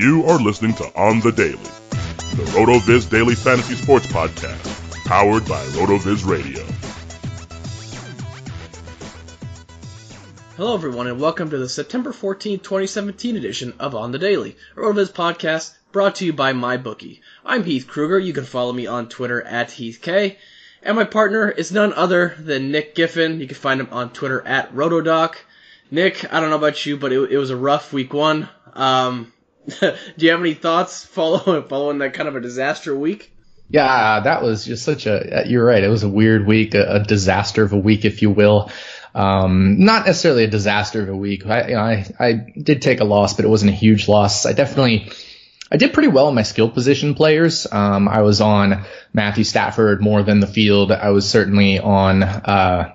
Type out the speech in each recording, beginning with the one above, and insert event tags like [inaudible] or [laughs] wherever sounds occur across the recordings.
You are listening to On the Daily, the RotoViz Daily Fantasy Sports Podcast, powered by RotoViz Radio. Hello, everyone, and welcome to the September 14th, 2017 edition of On the Daily, a RotoViz podcast brought to you by MyBookie. I'm Heath Kruger. You can follow me on Twitter at HeathK. And my partner is none other than Nick Giffen. You can find him on Twitter at Rotodoc. Nick, I don't know about you, but it, it was a rough week one. Um, [laughs] do you have any thoughts following following that kind of a disaster week? Yeah, that was just such a. You're right. It was a weird week, a, a disaster of a week, if you will. Um, not necessarily a disaster of a week. I, you know, I, I did take a loss, but it wasn't a huge loss. I definitely, I did pretty well in my skill position players. Um, I was on Matthew Stafford more than the field. I was certainly on, uh,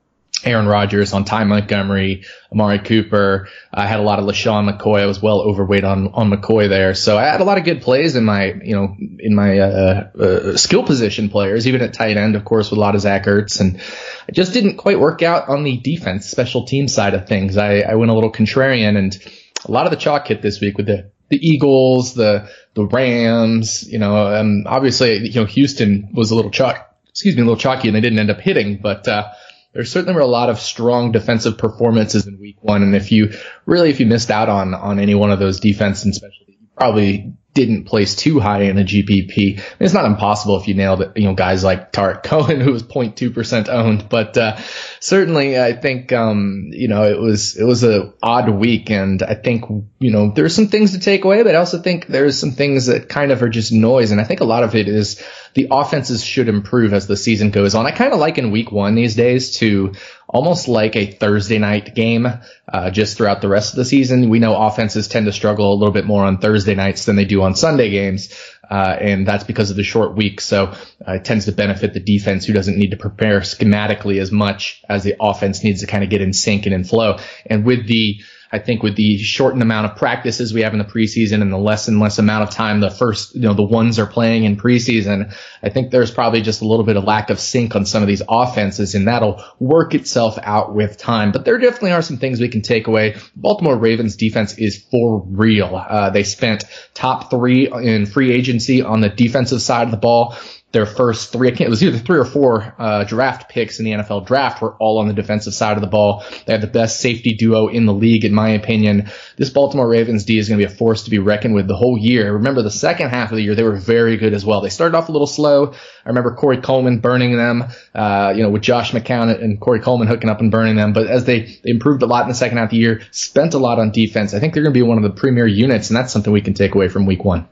Aaron Rodgers, on Ty Montgomery, Amari Cooper. I had a lot of LeSean McCoy. I was well overweight on, on McCoy there. So I had a lot of good plays in my, you know, in my, uh, uh, skill position players, even at tight end, of course, with a lot of Zach Ertz. And I just didn't quite work out on the defense, special team side of things. I, I went a little contrarian and a lot of the chalk hit this week with the, the Eagles, the, the Rams, you know, um, obviously, you know, Houston was a little chalk, excuse me, a little chalky and they didn't end up hitting, but, uh, there certainly were a lot of strong defensive performances in week one. And if you really, if you missed out on, on any one of those defense and special, you probably didn't place too high in a GPP. I mean, it's not impossible if you nailed it, you know, guys like Tarik Cohen, [laughs] who was 0.2% owned, but, uh, certainly I think, um, you know, it was, it was a odd week and I think, you know, there's some things to take away, but I also think there's some things that kind of are just noise. And I think a lot of it is the offenses should improve as the season goes on. I kind of like in week one these days to almost like a Thursday night game, uh, just throughout the rest of the season. We know offenses tend to struggle a little bit more on Thursday nights than they do on Sunday games. Uh, and that's because of the short week. So uh, it tends to benefit the defense who doesn't need to prepare schematically as much as the offense needs to kind of get in sync and in flow. And with the I think with the shortened amount of practices we have in the preseason and the less and less amount of time the first, you know, the ones are playing in preseason, I think there's probably just a little bit of lack of sync on some of these offenses and that'll work itself out with time. But there definitely are some things we can take away. Baltimore Ravens defense is for real. Uh, they spent top three in free agency on the defensive side of the ball their first three, I can't, it was either three or four uh, draft picks in the NFL draft were all on the defensive side of the ball. They have the best safety duo in the league, in my opinion. This Baltimore Ravens D is going to be a force to be reckoned with the whole year. Remember, the second half of the year, they were very good as well. They started off a little slow. I remember Corey Coleman burning them, uh, you know, with Josh McCown and Corey Coleman hooking up and burning them. But as they, they improved a lot in the second half of the year, spent a lot on defense, I think they're going to be one of the premier units, and that's something we can take away from week one.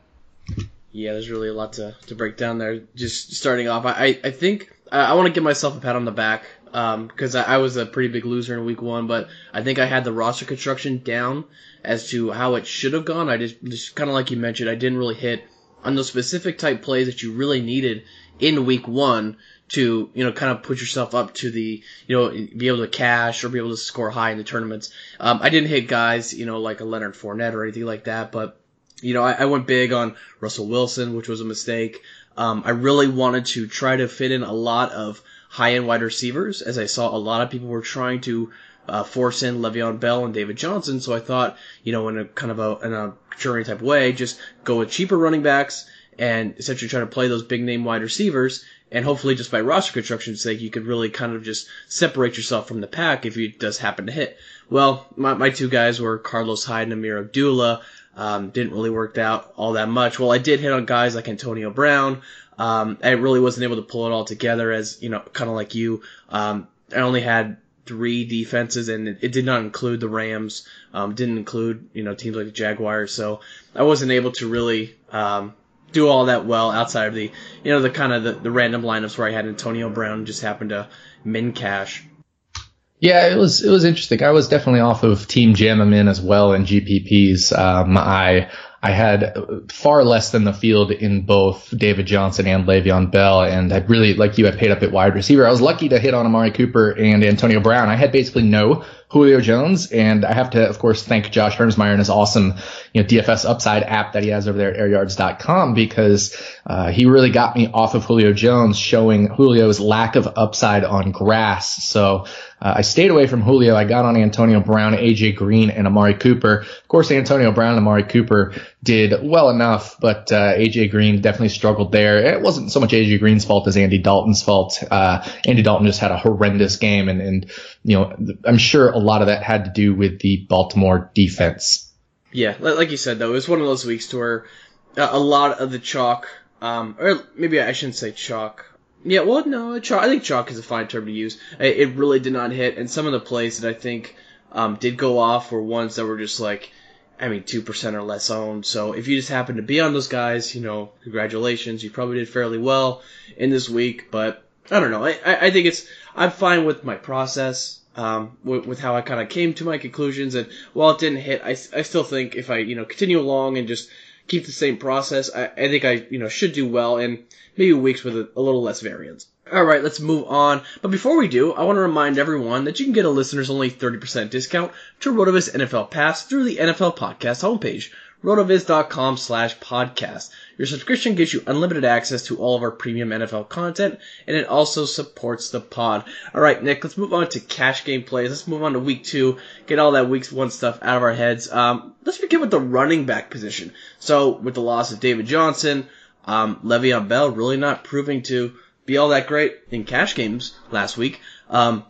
Yeah, there's really a lot to, to break down there. Just starting off, I, I think I, I want to give myself a pat on the back because um, I, I, was a pretty big loser in week one, but I think I had the roster construction down as to how it should have gone. I just, just kind of like you mentioned, I didn't really hit on those specific type plays that you really needed in week one to, you know, kind of put yourself up to the, you know, be able to cash or be able to score high in the tournaments. Um, I didn't hit guys, you know, like a Leonard Fournette or anything like that, but you know, I, I, went big on Russell Wilson, which was a mistake. Um, I really wanted to try to fit in a lot of high end wide receivers, as I saw a lot of people were trying to uh, force in Le'Veon Bell and David Johnson. So I thought, you know, in a kind of a, in a contrarian type way, just go with cheaper running backs and essentially try to play those big name wide receivers. And hopefully just by roster construction's sake, you could really kind of just separate yourself from the pack if it does happen to hit. Well, my, my two guys were Carlos Hyde and Ameer Abdullah. Um, didn't really work out all that much. Well, I did hit on guys like Antonio Brown. Um, I really wasn't able to pull it all together as, you know, kind of like you. Um, I only had three defenses and it, it did not include the Rams. Um, didn't include, you know, teams like the Jaguars. So I wasn't able to really, um, do all that well outside of the, you know, the kind of the, the random lineups where I had Antonio Brown just happened to min cash. Yeah, it was it was interesting. I was definitely off of Team Jammin as well in GPPs. Um, I I had far less than the field in both David Johnson and Le'Veon Bell, and I really like you. I paid up at wide receiver. I was lucky to hit on Amari Cooper and Antonio Brown. I had basically no Julio Jones, and I have to, of course, thank Josh Hermsmeyer and his awesome, you know, DFS upside app that he has over there at airyards.com because uh, he really got me off of Julio Jones, showing Julio's lack of upside on grass. So uh, I stayed away from Julio. I got on Antonio Brown, AJ Green, and Amari Cooper. Of course, Antonio Brown and Amari Cooper did well enough, but uh, AJ Green definitely struggled there. It wasn't so much AJ Green's fault as Andy Dalton's fault. Uh, Andy Dalton just had a horrendous game, and, and you know I'm sure a lot of that had to do with the Baltimore defense. Yeah, like you said though, it was one of those weeks to where a lot of the chalk, um, or maybe I shouldn't say chalk. Yeah, well, no, chalk, I think chalk is a fine term to use. It really did not hit, and some of the plays that I think um, did go off were ones that were just like, I mean, two percent or less owned. So if you just happen to be on those guys, you know, congratulations, you probably did fairly well in this week. But I don't know. I, I think it's I'm fine with my process. Um, with, with how I kind of came to my conclusions, and while it didn't hit, I, I still think if I you know continue along and just keep the same process, I, I think I you know should do well in maybe weeks with a, a little less variance. All right, let's move on. But before we do, I want to remind everyone that you can get a listener's only 30% discount to RotoViz NFL Pass through the NFL Podcast homepage, rotoviz.com slash podcast. Your subscription gives you unlimited access to all of our premium NFL content, and it also supports the pod. All right, Nick, let's move on to cash game plays. Let's move on to week two, get all that week one stuff out of our heads. Um, let's begin with the running back position. So, with the loss of David Johnson, um, Le'Veon Bell really not proving to be all that great in cash games last week. Um,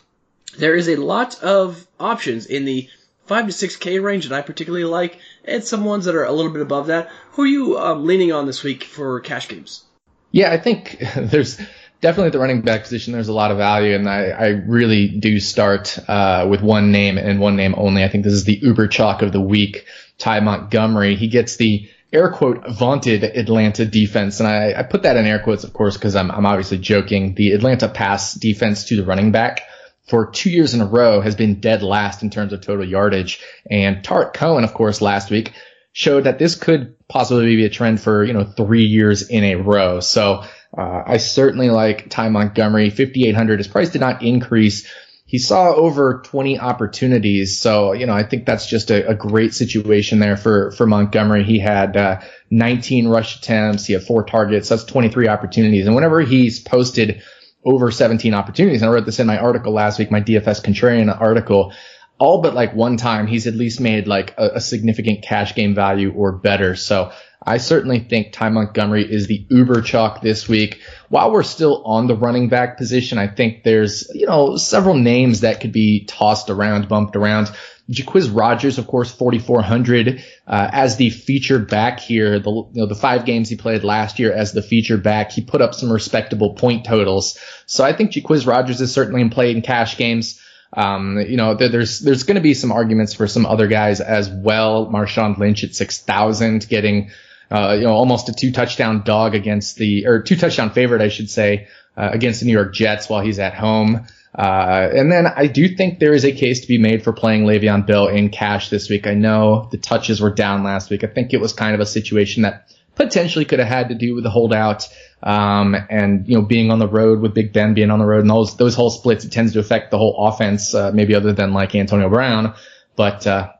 there is a lot of options in the 5 to 6K range that I particularly like, and some ones that are a little bit above that. Who are you um, leaning on this week for cash games? Yeah, I think [laughs] there's definitely at the running back position, there's a lot of value, and I, I really do start uh, with one name and one name only. I think this is the Uber chalk of the week, Ty Montgomery. He gets the air quote vaunted Atlanta defense. And I, I put that in air quotes, of course, because I'm, I'm obviously joking. The Atlanta pass defense to the running back for two years in a row has been dead last in terms of total yardage. And Tarik Cohen, of course, last week showed that this could possibly be a trend for, you know, three years in a row. So, uh, I certainly like Ty Montgomery. 5,800. His price did not increase he saw over 20 opportunities. So, you know, I think that's just a, a great situation there for, for Montgomery. He had uh, 19 rush attempts. He had four targets. That's 23 opportunities. And whenever he's posted over 17 opportunities, and I wrote this in my article last week, my DFS contrarian article, all but like one time he's at least made like a, a significant cash game value or better. So I certainly think Ty Montgomery is the uber chalk this week. While we're still on the running back position, I think there's, you know, several names that could be tossed around, bumped around. Jacquizz Rogers, of course, 4,400 uh, as the feature back here. The you know the five games he played last year as the feature back, he put up some respectable point totals. So I think Jacquizz Rogers is certainly in play in cash games. Um, you know, there, there's there's going to be some arguments for some other guys as well. Marshawn Lynch at 6,000 getting uh, you know, almost a two touchdown dog against the, or two touchdown favorite, I should say, uh, against the New York Jets while he's at home. Uh, and then I do think there is a case to be made for playing Le'Veon Bell in cash this week. I know the touches were down last week. I think it was kind of a situation that potentially could have had to do with the holdout. Um, and, you know, being on the road with Big Ben being on the road and those, those whole splits, it tends to affect the whole offense, uh, maybe other than like Antonio Brown. But, uh,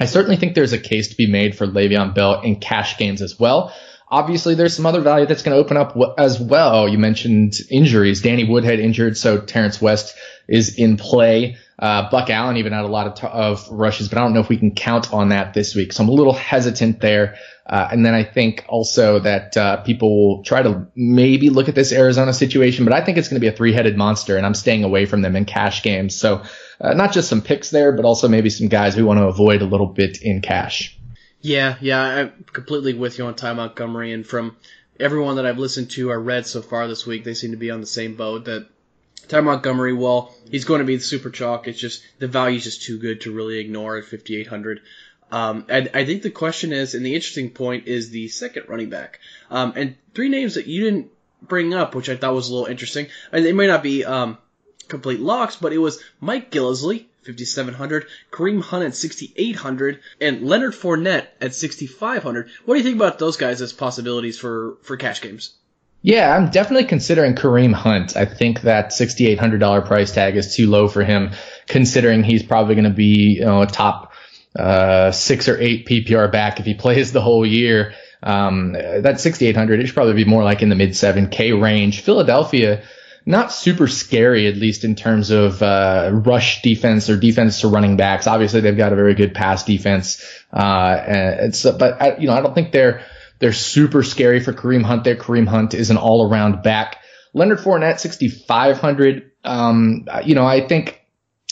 I certainly think there's a case to be made for Le'Veon Bell in cash games as well. Obviously there's some other value that's going to open up as well. You mentioned injuries. Danny Woodhead injured, so Terrence West is in play. Uh, Buck Allen even had a lot of, t- of rushes, but I don't know if we can count on that this week. So I'm a little hesitant there. Uh, and then I think also that uh, people will try to maybe look at this Arizona situation, but I think it's going to be a three-headed monster, and I'm staying away from them in cash games. So uh, not just some picks there, but also maybe some guys we want to avoid a little bit in cash. Yeah, yeah, I'm completely with you on Ty Montgomery, and from everyone that I've listened to or read so far this week, they seem to be on the same boat that Ty Montgomery, well, he's going to be the super chalk. It's just the value's just too good to really ignore at 5,800. Um, and I think the question is, and the interesting point is the second running back. Um, and three names that you didn't bring up, which I thought was a little interesting. And they may not be um, complete locks, but it was Mike Gillislee, 5,700, Kareem Hunt at 6,800, and Leonard Fournette at 6,500. What do you think about those guys as possibilities for, for cash games? Yeah, I'm definitely considering Kareem Hunt. I think that $6,800 price tag is too low for him, considering he's probably going to be you know, a top uh, six or eight PPR back if he [laughs] plays the whole year. Um, that 6,800, it should probably be more like in the mid 7K range. Philadelphia, not super scary, at least in terms of uh, rush defense or defense to running backs. Obviously, they've got a very good pass defense. Uh, it's, but I, you know, I don't think they're they're super scary for Kareem Hunt. There, Kareem Hunt is an all around back. Leonard Fournette, 6,500. Um, you know, I think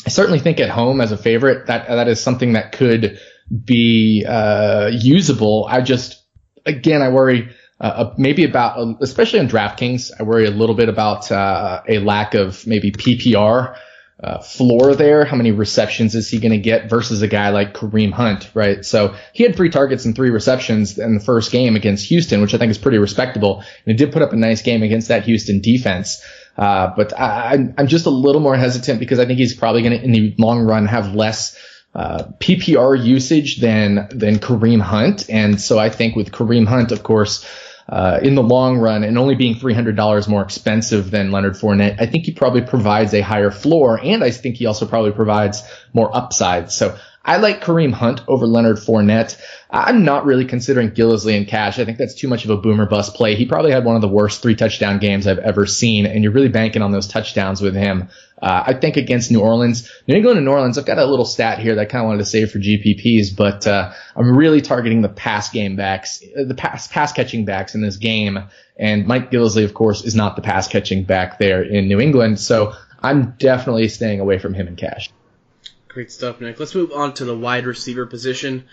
I certainly think at home as a favorite that that is something that could be uh, usable. I just again I worry uh, maybe about especially on DraftKings I worry a little bit about uh, a lack of maybe PPR uh, floor there. How many receptions is he going to get versus a guy like Kareem Hunt, right? So he had three targets and three receptions in the first game against Houston, which I think is pretty respectable. And he did put up a nice game against that Houston defense. Uh, but I, I'm just a little more hesitant because I think he's probably going to, in the long run, have less uh, PPR usage than than Kareem Hunt. And so I think with Kareem Hunt, of course, uh, in the long run, and only being $300 more expensive than Leonard Fournette, I think he probably provides a higher floor, and I think he also probably provides more upside. So I like Kareem Hunt over Leonard Fournette. I'm not really considering Gillislee in cash. I think that's too much of a boomer bust play. He probably had one of the worst three touchdown games I've ever seen, and you're really banking on those touchdowns with him. Uh, I think against New Orleans, New England and New Orleans, I've got a little stat here that I kind of wanted to save for GPPs, but uh, I'm really targeting the pass game backs, uh, the pass pass catching backs in this game. And Mike Gillislee, of course, is not the pass catching back there in New England, so I'm definitely staying away from him in cash. Great stuff, Nick. Let's move on to the wide receiver position.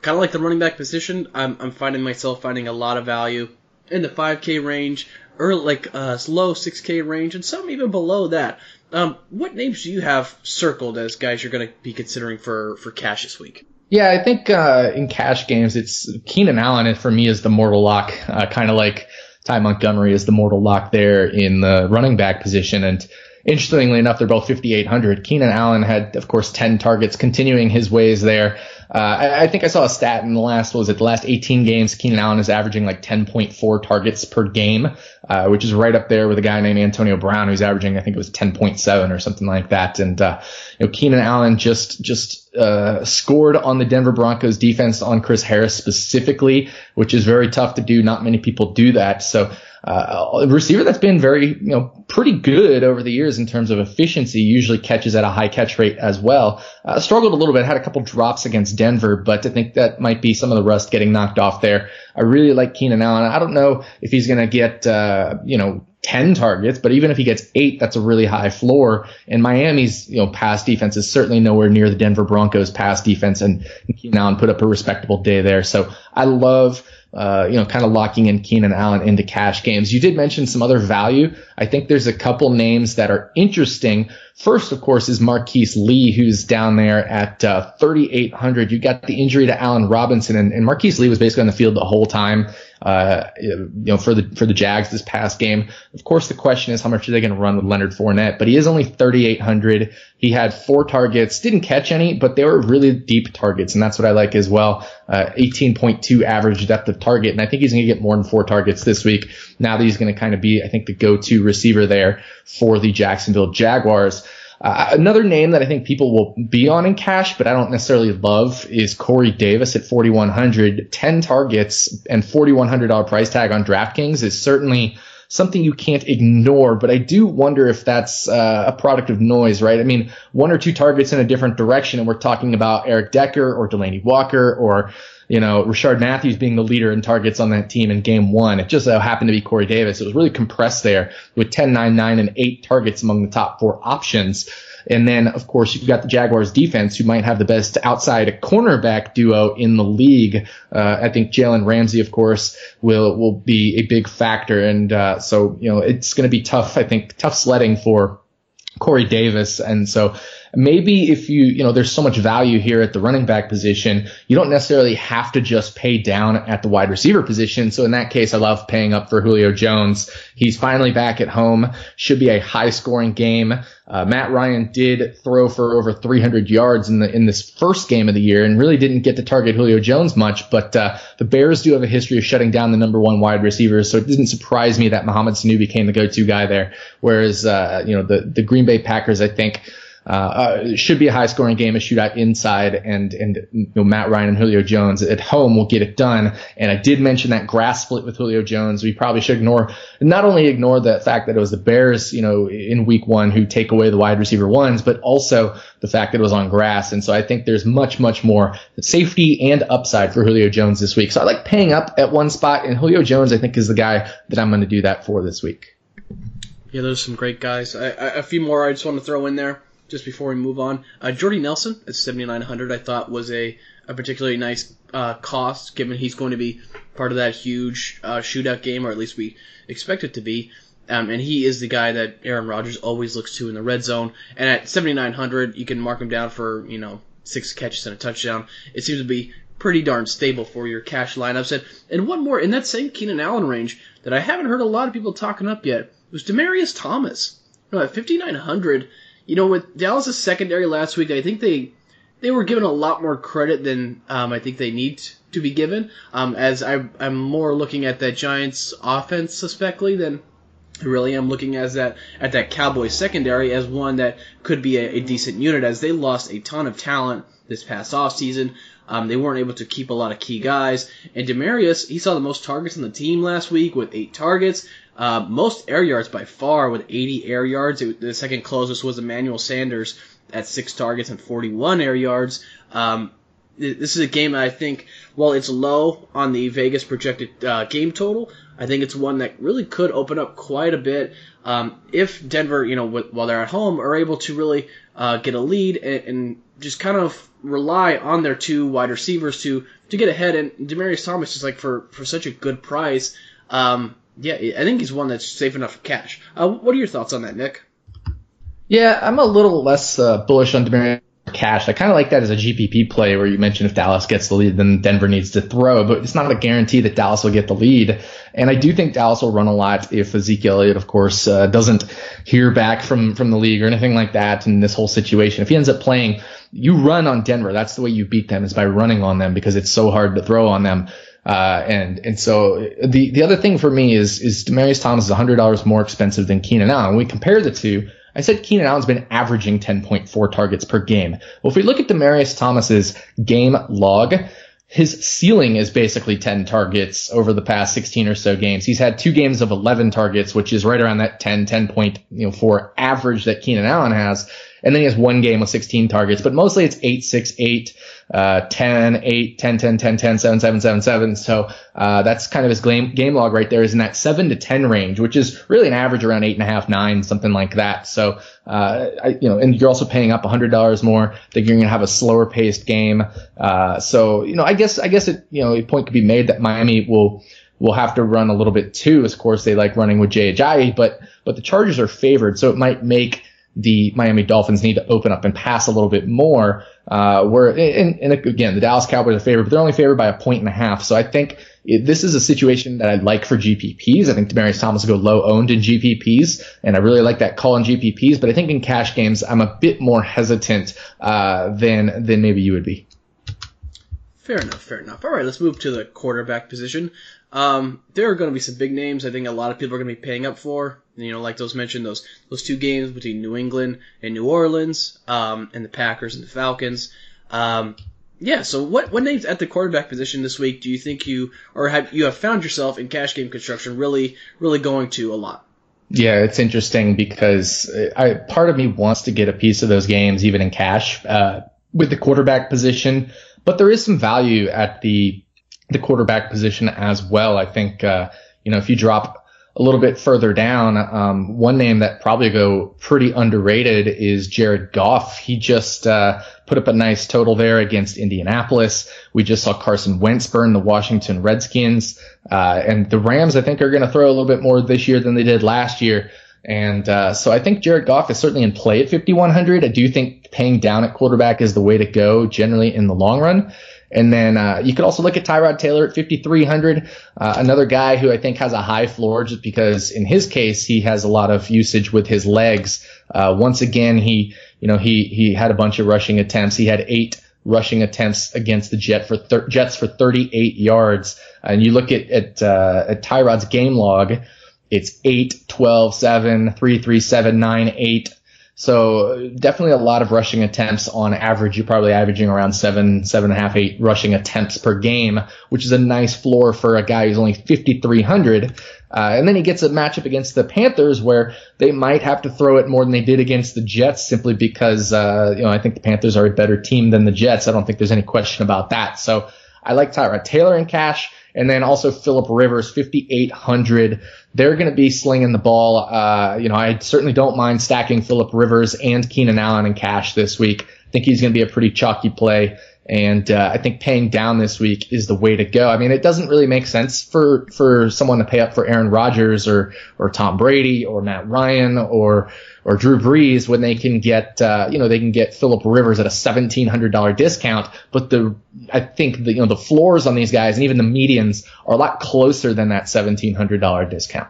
Kind of like the running back position, I'm, I'm finding myself finding a lot of value in the 5K range, or like uh, low 6K range, and some even below that. Um, what names do you have circled as guys you're going to be considering for, for cash this week? Yeah, I think uh, in cash games, it's Keenan Allen for me is the mortal lock, uh, kind of like Ty Montgomery is the mortal lock there in the running back position. And Interestingly enough, they're both 5,800. Keenan Allen had, of course, 10 targets, continuing his ways there. Uh, I, I, think I saw a stat in the last, was it the last 18 games, Keenan Allen is averaging like 10.4 targets per game, uh, which is right up there with a guy named Antonio Brown who's averaging, I think it was 10.7 or something like that. And, uh, you know, Keenan Allen just, just, uh, scored on the Denver Broncos defense on Chris Harris specifically, which is very tough to do. Not many people do that. So, uh, a receiver that's been very, you know, pretty good over the years in terms of efficiency, usually catches at a high catch rate as well. Uh, struggled a little bit, had a couple drops against Denver, but I think that might be some of the rust getting knocked off there. I really like Keenan Allen. I don't know if he's going to get, uh, you know, 10 targets, but even if he gets eight, that's a really high floor. And Miami's, you know, pass defense is certainly nowhere near the Denver Broncos pass defense. And Keenan Allen put up a respectable day there. So I love, uh, you know, kind of locking in Keenan Allen into cash games. You did mention some other value. I think there's a couple names that are interesting. First, of course, is Marquise Lee, who's down there at uh, 3,800. You got the injury to Allen Robinson, and, and Marquise Lee was basically on the field the whole time uh, you know, for the for the Jags this past game. Of course, the question is how much are they going to run with Leonard Fournette? But he is only 3,800. He had four targets, didn't catch any, but they were really deep targets, and that's what I like as well. Uh, 18.2 average depth of target, and I think he's going to get more than four targets this week. Now that he's going to kind of be, I think, the go-to receiver there for the Jacksonville Jaguars. Uh, another name that I think people will be on in cash, but I don't necessarily love is Corey Davis at 4,100. 10 targets and $4,100 price tag on DraftKings is certainly something you can't ignore, but I do wonder if that's uh, a product of noise, right? I mean, one or two targets in a different direction, and we're talking about Eric Decker or Delanie Walker or you know, Rishard Matthews being the leader in targets on that team in game one. It just so happened to be Corey Davis. It was really compressed there with 10, 9, 9, and 8 targets among the top four options. And then, of course, you've got the Jaguars defense who might have the best outside cornerback duo in the league. Uh, I think Jalen Ramsey, of course, will, will be a big factor. And, uh, so, you know, it's going to be tough, I think, tough sledding for Corey Davis. And so maybe if you, you know, there's so much value here at the running back position, you don't necessarily have to just pay down at the wide receiver position. So in that case, I love paying up for Julio Jones. He's finally back at home. Should be a high scoring game. Uh, Matt Ryan did throw for over 300 yards in the in this first game of the year and really didn't get to target Julio Jones much. But uh, the Bears do have a history of shutting down the number one wide receivers, so it didn't surprise me that Mohamed Sanu became the go-to guy there. Whereas uh, you know the the Green Bay Packers, I think uh, uh, should be a high scoring game, a shootout inside, and and you know, Matt Ryan and Julio Jones at home will get it done. And I did mention that grass split with Julio Jones. We probably should ignore not only ignore the fact that it was the Bears, you know, in Week One who take away the wide receiver ones, but also the fact that it was on grass. And so I think there's much much more safety and upside for Julio Jones this week. So I like paying up at one spot, and Julio Jones I think is the guy that I'm going to do that for this week. Yeah, there's some great guys. I, I, a few more I just want to throw in there just before we move on. Uh, Jordy Nelson at 7,900 I thought was a, a particularly nice uh, cost, given he's going to be part of that huge uh, shootout game, or at least we expect it to be. Um, and he is the guy that Aaron Rodgers always looks to in the red zone. And at 7,900, you can mark him down for, you know, six catches and a touchdown. It seems to be pretty darn stable for your cash lineups. And, and one more, in that same Keenan Allen range that I haven't heard a lot of people talking up yet, was Demaryius Thomas. At 5,900, you know, with Dallas' secondary last week, I think they they were given a lot more credit than um, I think they need to be given. Um, as I, I'm more looking at that Giants offense suspectly than I really am looking as that at that Cowboys secondary as one that could be a, a decent unit as they lost a ton of talent this past offseason. Um, they weren't able to keep a lot of key guys. And Demaryius, he saw the most targets on the team last week with eight targets. Uh, most air yards by far with 80 air yards. It, the second closest was Emmanuel Sanders at six targets and 41 air yards. Um, this is a game that I think, while it's low on the Vegas projected uh, game total, I think it's one that really could open up quite a bit um, if Denver, you know, while they're at home, are able to really uh, get a lead and, and, just kind of rely on their two wide receivers to to get ahead. And Demaryius Thomas is like for for such a good price. Um, yeah, I think he's one that's safe enough for cash. Uh, what are your thoughts on that, Nick? Yeah, I'm a little less uh, bullish on Demaryius Cash. I kind of like that as a GPP play where you mentioned if Dallas gets the lead, then Denver needs to throw, but it's not a guarantee that Dallas will get the lead. And I do think Dallas will run a lot if Ezekiel Elliott, of course, uh, doesn't hear back from, from the league or anything like that in this whole situation. If he ends up playing, you run on Denver. That's the way you beat them is by running on them because it's so hard to throw on them. Uh, and, and so the, the other thing for me is, is Demaryius Thomas is $100 more expensive than Keenan Allen. When we compare the two, I said Keenan Allen's been averaging 10.4 targets per game. Well, if we look at Demaryius Thomas's game log, his ceiling is basically 10 targets over the past 16 or so games. He's had two games of 11 targets, which is right around that 10, 10.4 average that Keenan Allen has. And then he has one game with 16 targets, but mostly it's 8, 6, 8, uh, 10, 8, 10, 10, 10, 10, 7, 7, 7, 7. So, uh, that's kind of his game, game log right there is in that 7 to 10 range, which is really an average around 8.5, 9, something like that. So, uh, I, you know, and you're also paying up $100 more. I think you're going to have a slower paced game. Uh, so, you know, I guess, I guess it, you know, a point could be made that Miami will, will have to run a little bit too. Of course, they like running with Jay Ajayi, but, but the Chargers are favored. So it might make, the Miami Dolphins need to open up and pass a little bit more. Uh, where, and, and again, the Dallas Cowboys are favored, but they're only favored by a point and a half. So I think this is a situation that I'd like for GPPs. I think Demaryius Thomas will go low owned in GPPs, and I really like that call in GPPs. But I think in cash games, I'm a bit more hesitant uh, than than maybe you would be. Fair enough, fair enough. All right, let's move to the quarterback position. Um, there are going to be some big names. I think a lot of people are going to be paying up for. You know, like those mentioned, those those two games between New England and New Orleans, um, and the Packers and the Falcons. Um, yeah. So, what what names at the quarterback position this week do you think you or have you have found yourself in cash game construction really really going to a lot? Yeah, it's interesting because I part of me wants to get a piece of those games even in cash uh, with the quarterback position, but there is some value at the the quarterback position as well. I think uh, you know if you drop a little bit further down, um, one name that probably go pretty underrated is Jared Goff. He just uh, put up a nice total there against Indianapolis. We just saw Carson Wentz burn the Washington Redskins, uh, and the Rams I think are going to throw a little bit more this year than they did last year. And uh, so I think Jared Goff is certainly in play at 5100. I do think paying down at quarterback is the way to go generally in the long run. And then uh, you could also look at Tyrod Taylor at 5,300, uh, another guy who I think has a high floor just because in his case he has a lot of usage with his legs. Uh, once again, he you know he he had a bunch of rushing attempts. He had eight rushing attempts against the Jet for thir- Jets for 38 yards. And you look at at, uh, at Tyrod's game log, it's 8, 12, 7, 3, 3, 7, 9, 8. So definitely a lot of rushing attempts on average. You're probably averaging around seven, seven and a half, eight rushing attempts per game, which is a nice floor for a guy who's only 5,300. Uh, and then he gets a matchup against the Panthers where they might have to throw it more than they did against the Jets simply because, uh, you know, I think the Panthers are a better team than the Jets. I don't think there's any question about that. So I like Tyrod Taylor in cash. And then also Philip Rivers, 5,800. They're going to be slinging the ball. Uh, you know, I certainly don't mind stacking Philip Rivers and Keenan Allen in cash this week. I think he's going to be a pretty chalky play. And uh, I think paying down this week is the way to go. I mean, it doesn't really make sense for for someone to pay up for Aaron Rodgers or or Tom Brady or Matt Ryan or or Drew Brees when they can get uh, you know they can get Philip Rivers at a seventeen hundred dollar discount. But the I think the you know the floors on these guys and even the medians are a lot closer than that seventeen hundred dollar discount.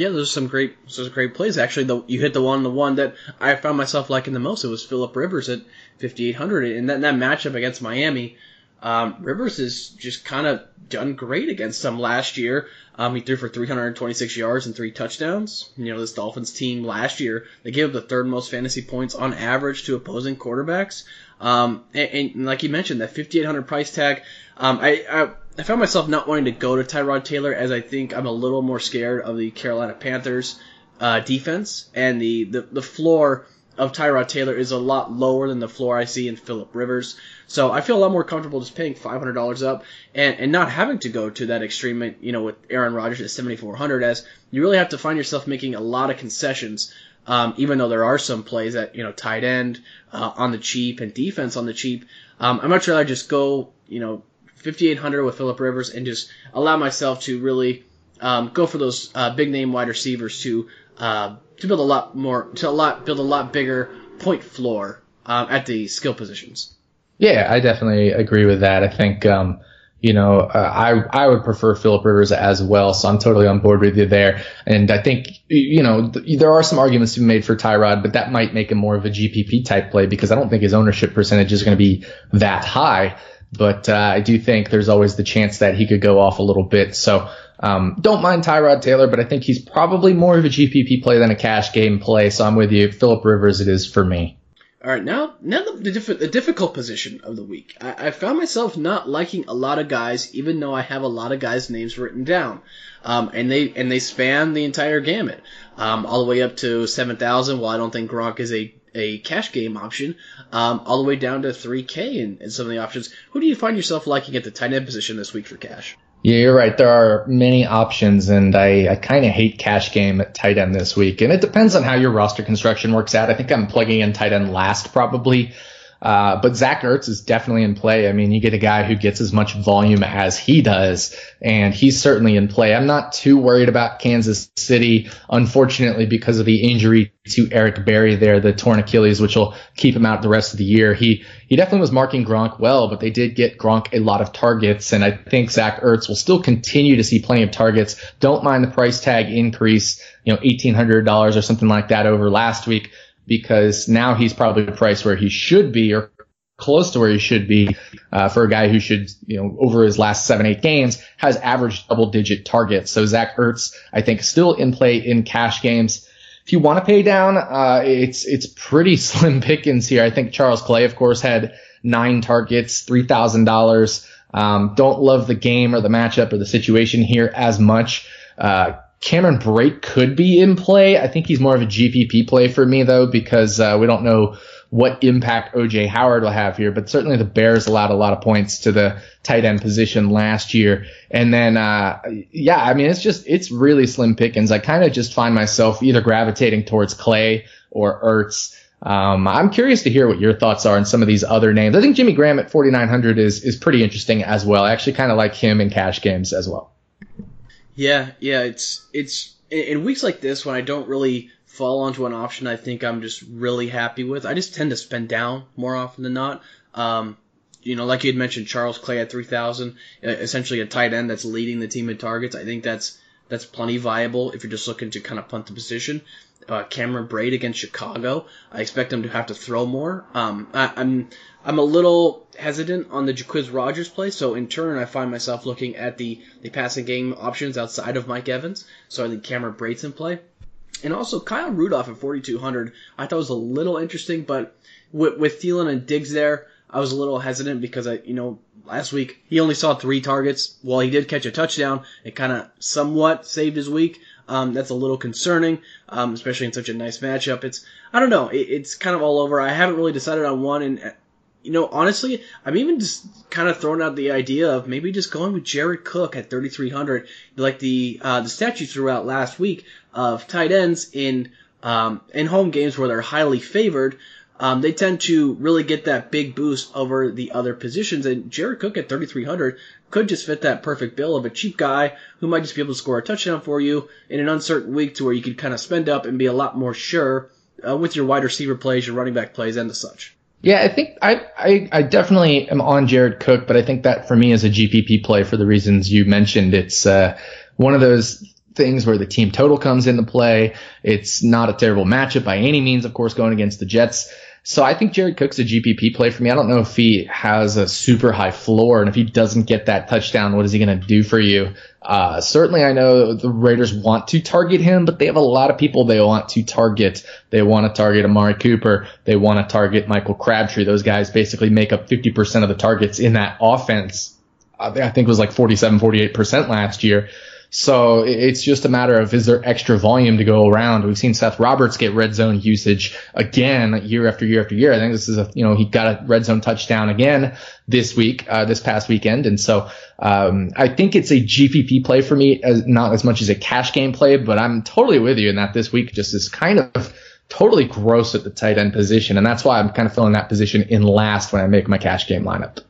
Yeah, those are some great, those are great plays. Actually, the, you hit the one, the one that I found myself liking the most. It was Philip Rivers at 5,800, and that that matchup against Miami, um, Rivers has just kind of done great against them last year. Um, he threw for 326 yards and three touchdowns. You know, this Dolphins team last year, they gave up the third most fantasy points on average to opposing quarterbacks. Um, and, and like you mentioned, that 5,800 price tag, um, I, I I found myself not wanting to go to Tyrod Taylor as I think I'm a little more scared of the Carolina Panthers uh, defense and the, the, the floor of Tyrod Taylor is a lot lower than the floor I see in Philip Rivers. So I feel a lot more comfortable just paying $500 up and, and not having to go to that extreme, you know, with Aaron Rodgers at 7,400 as you really have to find yourself making a lot of concessions. Um, even though there are some plays at, you know, tight end, uh, on the cheap and defense on the cheap. Um, I'm not much rather just go, you know, 5800 with Philip Rivers and just allow myself to really um, go for those uh, big name wide receivers to uh, to build a lot more to a lot build a lot bigger point floor um, at the skill positions. Yeah, I definitely agree with that. I think um, you know uh, I I would prefer Philip Rivers as well, so I'm totally on board with you there. And I think you know th- there are some arguments to be made for Tyrod, but that might make him more of a GPP type play because I don't think his ownership percentage is going to be that high but uh, I do think there's always the chance that he could go off a little bit. So um, don't mind Tyrod Taylor, but I think he's probably more of a GPP play than a cash game play. So I'm with you. Philip Rivers, it is for me. All right, now now the, the, diff- the difficult position of the week. I, I, found myself not liking a lot of guys, even though I have a lot of guys' names written down, um, and they and they span the entire gamut, um, all the way up to seven thousand. While I don't think Gronk is a a cash game option, um, all the way down to 3K in, in some of the options. Who do you find yourself liking at the tight end position this week for cash? Yeah, you're right. There are many options, and I, I kind of hate cash game at tight end this week. And it depends on how your roster construction works out. I think I'm plugging in tight end last probably. Uh, but Zach Ertz is definitely in play. I mean, you get a guy who gets as much volume as he does, and he's certainly in play. I'm not too worried about Kansas City, unfortunately, because of the injury to Eric Berry there, the torn Achilles, which will keep him out the rest of the year. He he definitely was marking Gronk well, but they did get Gronk a lot of targets, and I think Zach Ertz will still continue to see plenty of targets. Don't mind the price tag increase, you know, eighteen hundred dollars or something like that over last week because now he's probably the price where he should be or close to where he should be uh, for a guy who should, you know, over his last seven, eight games has averaged double digit targets. So Zach Ertz, I think, still in play in cash games. If you want to pay down, uh, it's, it's pretty [laughs] slim pickings here. I think Charles Clay, of course, had nine targets, $3,000. Um, don't love the game or the matchup or the situation here as much. Uh, Cameron Brate could be in play. I think he's more of a GPP play for me though, because uh, we don't know what impact OJ Howard will have here, but certainly the Bears allowed a lot of points to the tight end position last year. And then, uh, yeah, I mean, it's just, it's really slim pickings. I kind of just find myself either gravitating towards Clay or Ertz. Um, I'm curious to hear what your thoughts are on some of these other names. I think Jimmy Graham at 4,900 is, is pretty interesting as well. I actually kind of like him in cash games as well. Yeah, yeah, it's, it's, in weeks like this when I don't really fall onto an option I think I'm just really happy with. I just tend to spend down more often than not. Um, you know, like you had mentioned, Charles Clay at 3,000, essentially a tight end that's leading the team in targets. I think that's that's plenty viable if you're just looking to kind of punt the position. Uh, Cameron Brate against Chicago, I expect him to have to throw more. Um, I, I'm I'm a little hesitant on the Jacquizz Rogers play, so in turn I find myself looking at the the passing game options outside of Mike Evans. So I think Cameron in play. And also Kyle Rudolph at 4,200, I thought was a little interesting, but with, with Thielen and Diggs there, I was a little hesitant because I, you know, last week he only saw three targets. While he did catch a touchdown, it kind of somewhat saved his week. Um, that's a little concerning, um, especially in such a nice matchup. It's, I don't know, it, it's kind of all over. I haven't really decided on one, and you know, honestly, I'm even just kind of throwing out the idea of maybe just going with Jared Cook at 3,300, like the uh, the stat you threw out last week of tight ends in um, in home games where they're highly favored. Um, they tend to really get that big boost over the other positions, and Jared Cook at 3,300 could just fit that perfect bill of a cheap guy who might just be able to score a touchdown for you in an uncertain week to where you could kind of spend up and be a lot more sure uh, with your wide receiver plays, your running back plays, and the such. Yeah, I think I, I, I definitely am on Jared Cook, but I think that for me is a GPP play for the reasons you mentioned. It's uh, one of those things where the team total comes into play. It's not a terrible matchup by any means, of course, going against the Jets. So I think Jared Cook's a GPP play for me. I don't know if he has a super high floor, and if he doesn't get that touchdown, what is he going to do for you? Uh, certainly, I know the Raiders want to target him, but they have a lot of people they want to target. They want to target Amari Cooper. They want to target Michael Crabtree. Those guys basically make up 50% of the targets in that offense. I think it was like 47, 48% last year. So it's just a matter of is there extra volume to go around? We've seen Seth Roberts get red zone usage again year after year after year. I think this is a you know he got a red zone touchdown again this week, uh, this past weekend, and so um, I think it's a GPP play for me, as not as much as a cash game play. But I'm totally with you in that this week just is kind of totally gross at the tight end position, and that's why I'm kind of filling that position in last when I make my cash game lineup.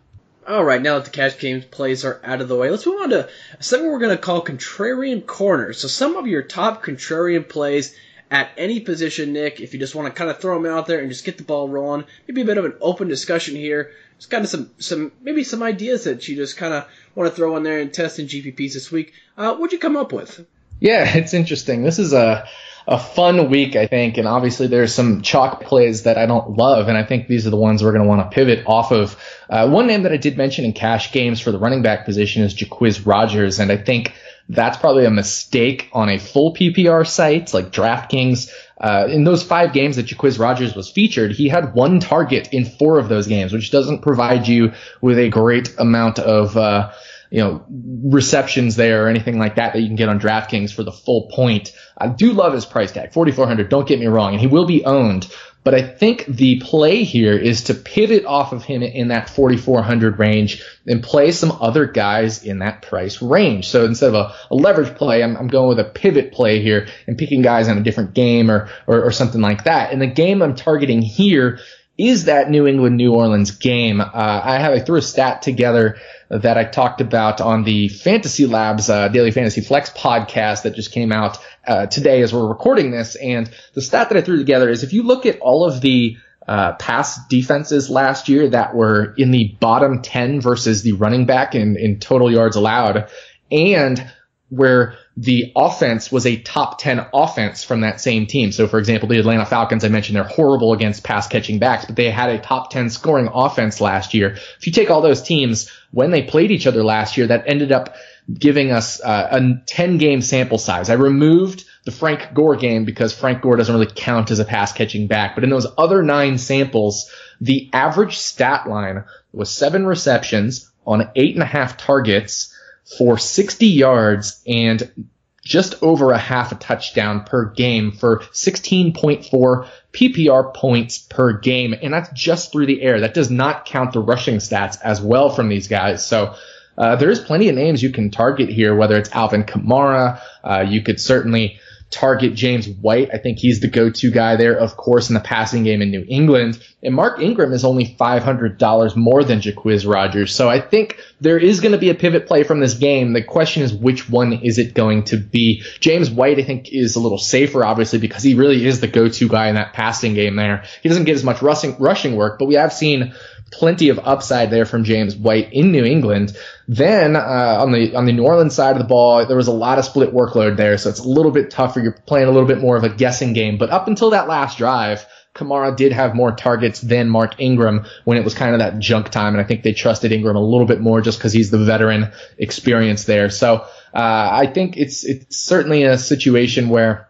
All right, now that the cash games plays are out of the way, let's move on to something we're going to call contrarian corners. So some of your top contrarian plays at any position, Nick, if you just want to kind of throw them out there and just get the ball rolling. Maybe a bit of an open discussion here. Just kind of some, some maybe some ideas that you just kind of want to throw in there and test in GPPs this week. Uh, what'd you come up with? Yeah, [laughs] it's interesting. This is a a fun week, I think. And obviously there's some chalk plays that I don't love. And I think these are the ones we're going to want to pivot off of. Uh, one name that I did mention in cash games for the running back position is Jacquizz Rogers. And I think that's probably a mistake on a full PPR site like DraftKings. Uh, in those five games that Jacquizz Rogers was featured, he had one target in four of those games, which doesn't provide you with a great amount of, uh, you know, receptions there or anything like that that you can get on DraftKings for the full point. I do love his price tag, 4,400. Don't get me wrong. And he will be owned. But I think the play here is to pivot off of him in that 4,400 range and play some other guys in that price range. So instead of a, a leverage play, I'm, I'm, going with a pivot play here and picking guys on a different game or, or, or something like that. And the game I'm targeting here is that New England New Orleans game. Uh, I have I threw a stat together that I talked about on the Fantasy Labs uh, Daily Fantasy Flex podcast that just came out uh, today as we're recording this. And the stat that I threw together is if you look at all of the uh, pass defenses last year that were in the bottom 10 versus the running back in, in total yards allowed, and where the offense was a top 10 offense from that same team. So for example, the Atlanta Falcons, I mentioned they're horrible against pass catching backs, but they had a top 10 scoring offense last year. If you take all those teams when they played each other last year, that ended up giving us uh, a 10 game sample size. I removed the Frank Gore game because Frank Gore doesn't really count as a pass catching back. But in those other nine samples, the average stat line was seven receptions on eight and a half targets for 60 yards and just over a half a touchdown per game for 16.4 PPR points per game. And that's just through the air. That does not count the rushing stats as well from these guys. So uh, there's plenty of names you can target here, whether it's Alvin Kamara. Uh, you could certainly target James White. I think he's the go-to guy there, of course, in the passing game in New England. And Mark Ingram is only $500 more than Jacquizz Rogers. So I think there is going to be a pivot play from this game. The question is, which one is it going to be? James White, I think, is a little safer, obviously, because he really is the go-to guy in that passing game there. He doesn't get as much rushing, rushing work, but we have seen plenty of upside there from James White in New England. Then uh, on the on the New Orleans side of the ball, there was a lot of split workload there, so it's a little bit tougher. You're playing a little bit more of a guessing game. But up until that last drive, Kamara did have more targets than Mark Ingram when it was kind of that junk time, and I think they trusted Ingram a little bit more just because he's the veteran experience there. So uh, I think it's it's certainly a situation where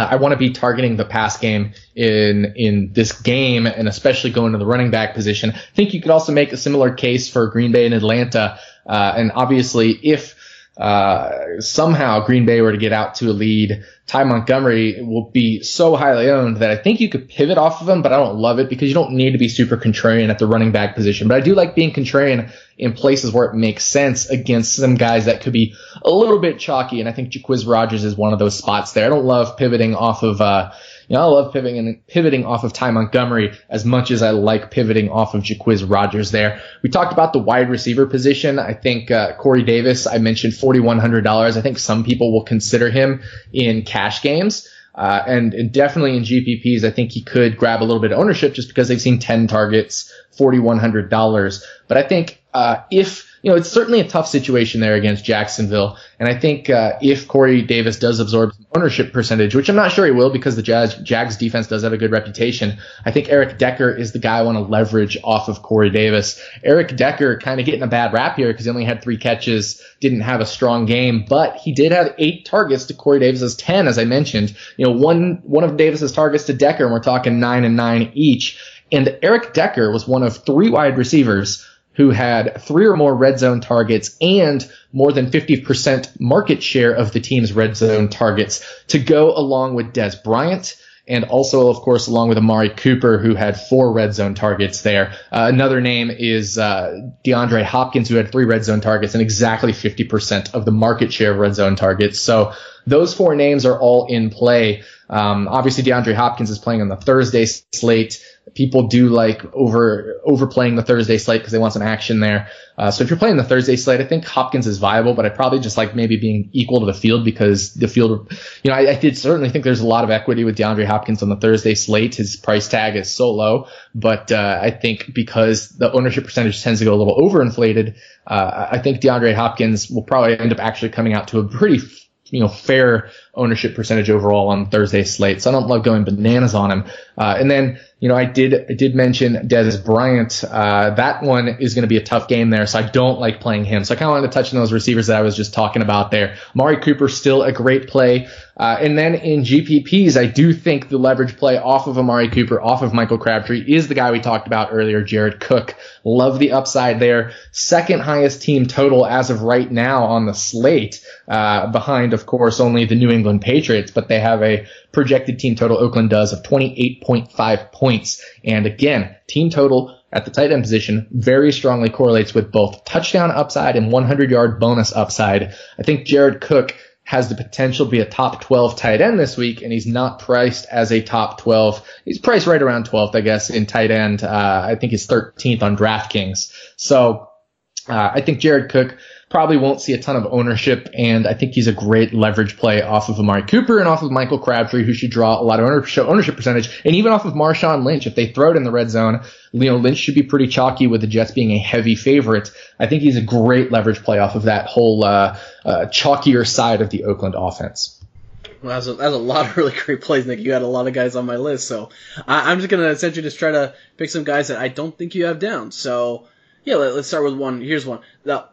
uh, I want to be targeting the pass game in in this game, and especially going to the running back position. I think you could also make a similar case for Green Bay and Atlanta. Uh, and obviously, if uh, somehow Green Bay were to get out to a lead, Ty Montgomery will be so highly owned that I think you could pivot off of him, but I don't love it because you don't need to be super contrarian at the running back position. But I do like being contrarian in places where it makes sense against some guys that could be a little bit chalky. And I think Jacquizz Rogers is one of those spots there. I don't love pivoting off of, uh, you know, I love pivoting and pivoting off of Ty Montgomery as much as I like pivoting off of Jacquizz Rogers there. We talked about the wide receiver position. I think uh, Corey Davis, I mentioned $4,100. I think some people will consider him in cash games. Uh, and, and, definitely in GPPs, I think he could grab a little bit of ownership just because they've seen 10 targets, $4,100. But I think uh, if you know, it's certainly a tough situation there against Jacksonville. And I think uh, if Corey Davis does absorb some ownership percentage, which I'm not sure he will because the Jags, Jags defense does have a good reputation, I think Eric Decker is the guy I want to leverage off of Corey Davis. Eric Decker kind of getting a bad rap here because he only had three catches, didn't have a strong game, but he did have eight targets to Corey Davis's 10, as I mentioned. You know, one, one of Davis's targets to Decker, and we're talking nine and nine each. And Eric Decker was one of three wide receivers who had three or more red zone targets and more than 50% market share of the team's red zone targets to go along with Dez Bryant and also, of course, along with Amari Cooper, who had four red zone targets there. Uh, another name is uh, DeAndre Hopkins, who had three red zone targets and exactly 50% of the market share of red zone targets. So those four names are all in play. Um, obviously, DeAndre Hopkins is playing on the Thursday slate. People do like over overplaying the Thursday slate because they want some action there. Uh, so if you're playing the Thursday slate, I think Hopkins is viable, but I probably just like maybe being equal to the field because the field, you know, I, I did certainly think there's a lot of equity with DeAndre Hopkins on the Thursday slate. His price tag is so low, but uh, I think because the ownership percentage tends to go a little overinflated, uh, I think DeAndre Hopkins will probably end up actually coming out to a pretty you know, fair ownership percentage overall on Thursday slate. So I don't love going bananas on him. Uh, and then you know, I did I did mention Dez Bryant. Uh, that one is going to be a tough game there, so I don't like playing him. So I kind of wanted to touch on those receivers that I was just talking about there. Mari Cooper still a great play. Uh, and then in GPPs, I do think the leverage play off of Amari Cooper, off of Michael Crabtree is the guy we talked about earlier, Jared Cook. Love the upside there. Second highest team total as of right now on the slate, uh, behind, of course, only the New England Patriots, but they have a projected team total Oakland does of 28.5 points. And again, team total at the tight end position very strongly correlates with both touchdown upside and 100 yard bonus upside. I think Jared Cook has the potential to be a top 12 tight end this week, and he's not priced as a top 12. He's priced right around 12th, I guess, in tight end. Uh, I think he's 13th on DraftKings. So Uh, I think Jared Cook probably won't see a ton of ownership, and I think he's a great leverage play off of Amari Cooper and off of Michael Crabtree, who should draw a lot of ownership, percentage, and even off of Marshawn Lynch. If they throw it in the red zone, you know, Lynch should be pretty chalky with the Jets being a heavy favorite. I think he's a great leverage play off of that whole uh, uh, chalkier side of the Oakland offense. Well, that's a, that's a lot of really great plays, Nick. You had a lot of guys on my list, so I, I'm just gonna essentially just try to pick some guys that I don't think you have down. So yeah, let, us start with one. Here's one. The,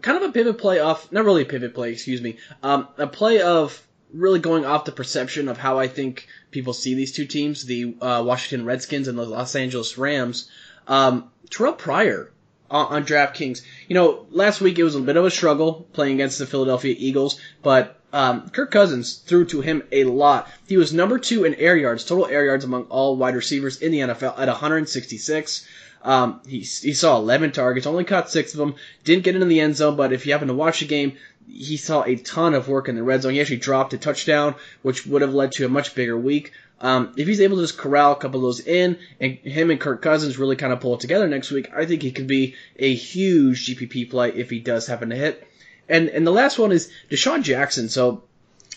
kind of a pivot play off, not really a pivot play, excuse me. Um, a play of really going off the perception of how I think people see these two teams, the uh, Washington Redskins and the Los Angeles Rams. Um, Terrell Pryor on, on DraftKings. You know, last week it was a bit of a struggle playing against the Philadelphia Eagles, but um, Kirk Cousins threw to him a lot. He was number two in air yards, total air yards among all wide receivers in the NFL at 166. Um, he, he saw 11 targets, only caught six of them, didn't get into the end zone, but if you happen to watch the game, he saw a ton of work in the red zone. He actually dropped a touchdown, which would have led to a much bigger week. Um, if he's able to just corral a couple of those in, and him and Kirk Cousins really kind of pull it together next week, I think he could be a huge GPP play if he does happen to hit. And and the last one is DeSean Jackson. So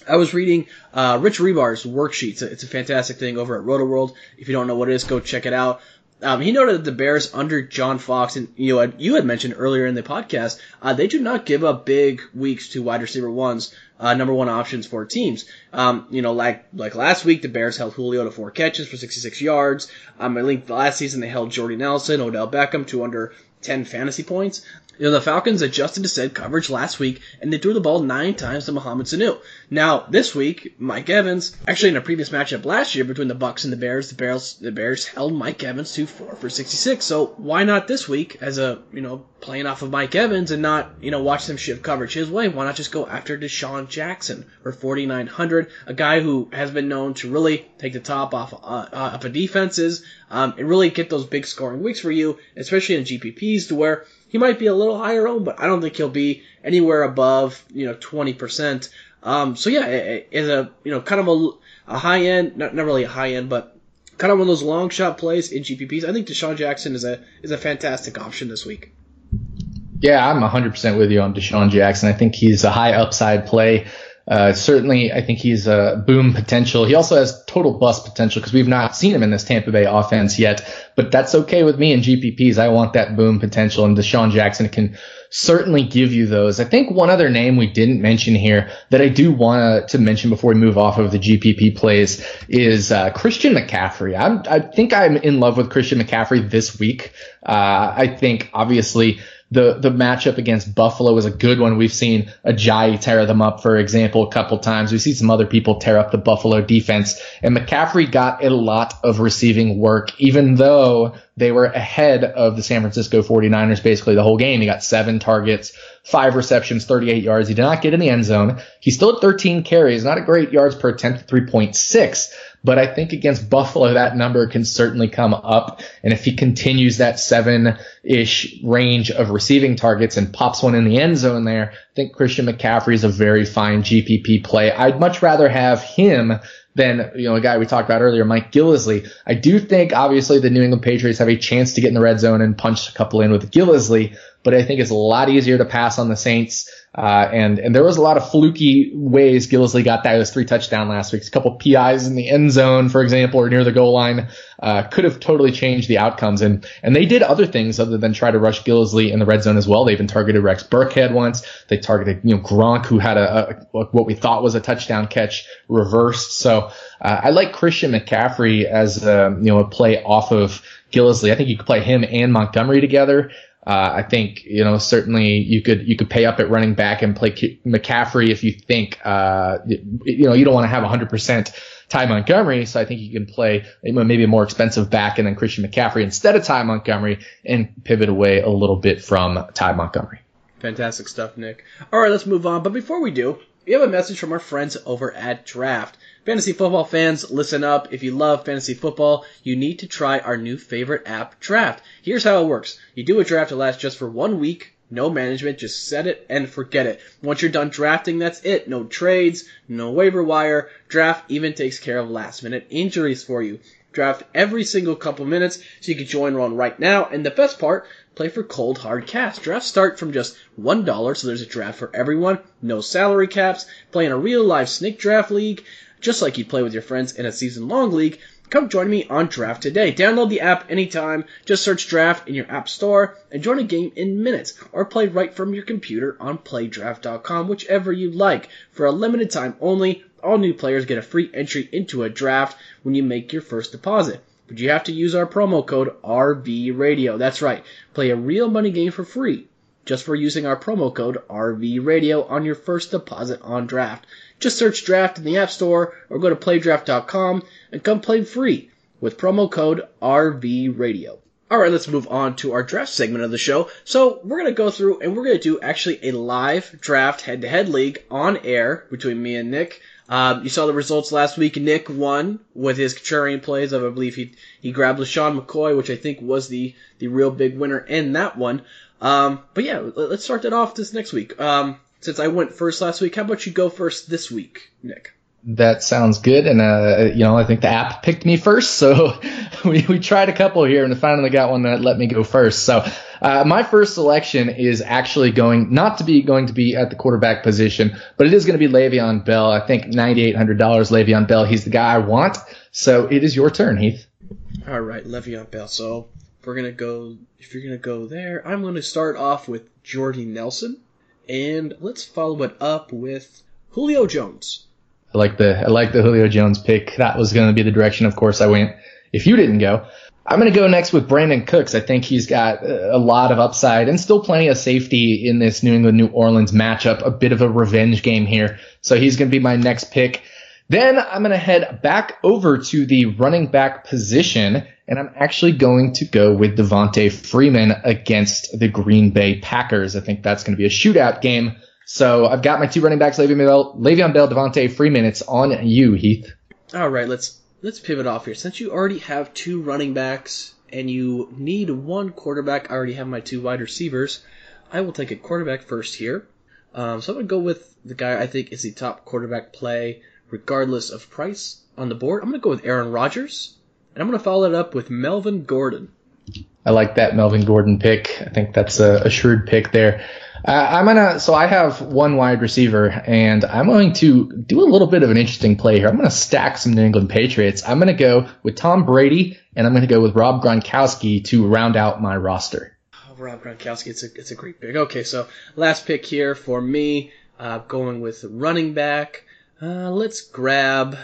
I was reading uh, Rich Hribar's worksheets. It's a, fantastic thing over at Rotoworld. If you don't know what it is, go check it out. Um, he noted that the Bears under John Fox, and you know, you had mentioned earlier in the podcast, uh, they do not give up big weeks to wide receiver ones, uh, number one options for teams. Um, you know, like like last week, the Bears held Julio to four catches for 66 yards. Um, I think last season they held Jordy Nelson, Odell Beckham to under 10 fantasy points. You know, the Falcons adjusted to said coverage last week, and they threw the ball nine times to Mohamed Sanu. Now, this week, Mike Evans, actually in a previous matchup last year between the Bucs and the Bears, the Bears, the Bears held Mike Evans to four for 66. So why not this week as a, you know, playing off of Mike Evans and not, you know, watch them shift coverage his way? Why not just go after DeSean Jackson for 4,900, a guy who has been known to really take the top off, uh, off of defenses, um, and really get those big scoring weeks for you, especially in GPPs to where he might be a little higher owned, but I don't think he'll be anywhere above, you know, 20%. Um, so yeah, it's a, you know, kind of a, a high end, not, not really a high end, but kind of one of those long shot plays in GPPs. I think DeSean Jackson is a, is a fantastic option this week. Yeah, I'm 100% with you on DeSean Jackson. I think he's a high upside play. Uh, certainly, I think he's a boom potential. He also has total bust potential because we've not seen him in this Tampa Bay offense yet. But that's okay with me in GPPs. I want that boom potential, and DeSean Jackson can certainly give you those. I think one other name we didn't mention here that I do want to mention before we move off of the GPP plays is uh, Christian McCaffrey. I'm, I think I'm in love with Christian McCaffrey this week. Uh, I think obviously the the matchup against Buffalo was a good one. We've seen Ajayi tear them up, for example, a couple times. We've seen some other people tear up the Buffalo defense, and McCaffrey got a lot of receiving work, even though they were ahead of the San Francisco 49ers basically the whole game. He got seven targets, five receptions, 38 yards. He did not get in the end zone. He still had 13 carries, not a great yards per attempt, 3.6. But I think against Buffalo, that number can certainly come up. And if he continues that seven ish range of receiving targets and pops one in the end zone there, I think Christian McCaffrey is a very fine GPP play. I'd much rather have him than you know a guy we talked about earlier, Mike Gillislee. I do think obviously the New England Patriots have a chance to get in the red zone and punch a couple in with Gillislee, but I think it's a lot easier to pass on the Saints. Uh, and and there was a lot of fluky ways Gillislee got that was three touchdown last week. A couple PIs in the end zone, for example, or near the goal line, uh, could have totally changed the outcomes. And and they did other things other than try to rush Gillislee in the red zone as well. They even targeted Rex Burkhead once. They targeted you know Gronk, who had a, a what we thought was a touchdown catch reversed. So uh, I like Christian McCaffrey as a, you know a play off of Gillislee. I think you could play him and Montgomery together. Uh, I think you know certainly you could you could pay up at running back and play McCaffrey if you think uh, you know you don't want to have 100% Ty Montgomery, so I think you can play maybe a more expensive back and then Christian McCaffrey instead of Ty Montgomery and pivot away a little bit from Ty Montgomery. Fantastic stuff, Nick. All right, let's move on. But before we do, we have a message from our friends over at Draft. Fantasy football fans, listen up. If you love fantasy football, you need to try our new favorite app, Draft. Here's how it works. You do a draft that lasts just for one week. No management, just set it and forget it. Once you're done drafting, that's it. No trades, no waiver wire. Draft even takes care of last minute injuries for you. draft every single couple minutes, so you can join one right now. And the best part, play for cold hard cash. Drafts start from just one dollar, so there's a draft for everyone. No salary caps. Play in a real live snake draft league, just like you'd play with your friends in a season long league. Come join me on Draft today. Download the app anytime. Just search Draft in your app store and join a game in minutes or play right from your computer on playdraft.com, whichever you like. For a limited time only, all new players get a free entry into a draft when you make your first deposit. But you have to use our promo code RVRadio. That's right. Play a real money game for free just for using our promo code RVRadio on your first deposit on draft. Just search draft in the App Store or go to playdraft.com and come play free with promo code RVRadio. Alright, let's move on to our draft segment of the show. So, we're going to go through and we're going to do actually a live draft head to head league on air between me and Nick. Um, you saw the results last week. Nick won with his contrarian plays I believe he, he grabbed LeSean McCoy, which I think was the, the real big winner in that one. Um, but yeah, let's start that off this next week. Um, since I went first last week, how about you go first this week, Nick? That sounds good. And, uh, you know, I think the app picked me first. So [laughs] we, we tried a couple here and finally got one that let me go first. So, uh, my first selection is actually going, not to be going to be at the quarterback position, but it is going to be Le'Veon Bell. I think $9,800 Le'Veon Bell. He's the guy I want. So it is your turn, Heath. All right, Le'Veon Bell. So we're gonna go. If you're gonna go there, I'm gonna start off with Jordy Nelson, and let's follow it up with Julio Jones. I like the I like the Julio Jones pick. That was to be the direction, of course, I went. If you didn't go, I'm going to go next with Brandin Cooks. I think he's got a lot of upside and still plenty of safety in this New England New Orleans matchup. A bit of a revenge game here, so he's going to be my next pick. Then I'm going to head back over to the running back position and I'm actually going to go with Devonta Freeman against the Green Bay Packers. I think that's going to be a shootout game. So I've got my two running backs, Le'Veon Bell, Le'Veon Bell, Devonta Freeman. It's on you, Heath. All right, let's let's pivot off here. Since you already have two running backs and you need one quarterback, I already have my two wide receivers. I will take a quarterback first here. Um, so I'm gonna go with the guy I think is the top quarterback play, regardless of price on the board. I'm gonna go with Aaron Rodgers. And I'm going to follow it up with Melvin Gordon. I like that Melvin Gordon pick. I think that's a, a shrewd pick there. Uh, I'm gonna. So I have one wide receiver, and I'm going to do a little bit of an interesting play here. I'm gonna stack some New England Patriots. I'm gonna go with Tom Brady, and I'm gonna go with Rob Gronkowski to round out my roster. Oh, Rob Gronkowski, it's a it's a great pick. Okay, so last pick here for me, uh, going with running back. Uh, let's grab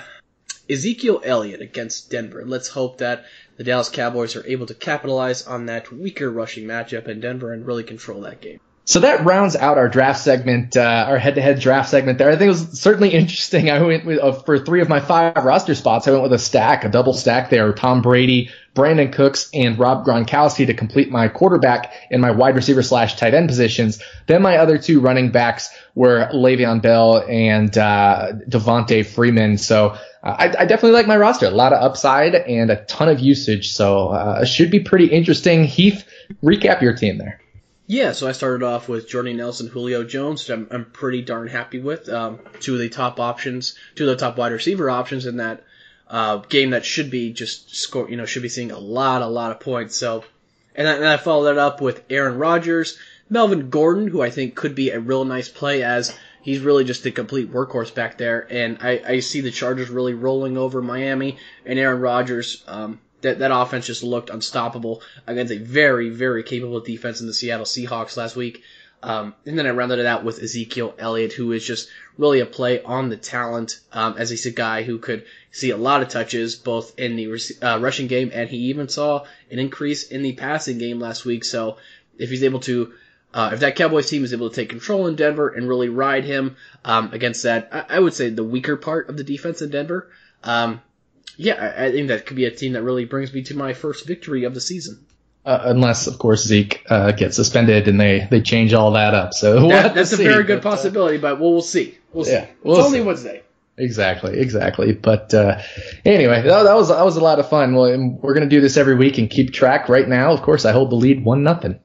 Ezekiel Elliott against Denver. Let's hope that the Dallas Cowboys are able to capitalize on that weaker rushing matchup in Denver and really control that game. So that rounds out our draft segment, uh, our head-to-head draft segment there. I think it was certainly interesting. I went with, uh, for three of my five roster spots. I went with a stack, a double stack there. Tom Brady, Brandin Cooks, and Rob Gronkowski to complete my quarterback and my wide receiver slash tight end positions. Then my other two running backs were Le'Veon Bell and uh, Devonta Freeman. So I, I, definitely like my roster. A lot of upside and a ton of usage. So uh, it should be pretty interesting. Heath, recap your team there. Yeah, so I started off with Jordy Nelson, Julio Jones, which I'm, I'm pretty darn happy with. Um, two of the top options, two of the top wide receiver options in that uh, game that should be just score, you know, should be seeing a lot, a lot of points. So, and, I, I followed that up with Aaron Rodgers, Melvin Gordon, who I think could be a real nice play as he's really just a complete workhorse back there. And I, I see the Chargers really rolling over Miami and Aaron Rodgers. Um, that, that offense just looked unstoppable against a very, very capable defense in the Seattle Seahawks last week. Um, and then I rounded it out with Ezekiel Elliott, who is just really a play on the talent, um, as he's a guy who could see a lot of touches both in the uh, rushing game and he even saw an increase in the passing game last week. So if he's able to uh, if that Cowboys team is able to take control in Denver and really ride him um, against that, I, I, would say the weaker part of the defense in Denver, um, yeah, I, I, think that could be a team that really brings me to my first victory of the season. Uh, unless, of course, Zeke uh, gets suspended and they, they change all that up. So [laughs] we'll that, that's a see, very good but, uh, possibility, but we'll, we'll see. We'll yeah, see. We'll it's see. only Wednesday. Exactly, exactly. But uh, anyway, that, that, was that was a lot of fun. Well, we're gonna do this every week and keep track. Right now, of course, I hold the lead one nothing.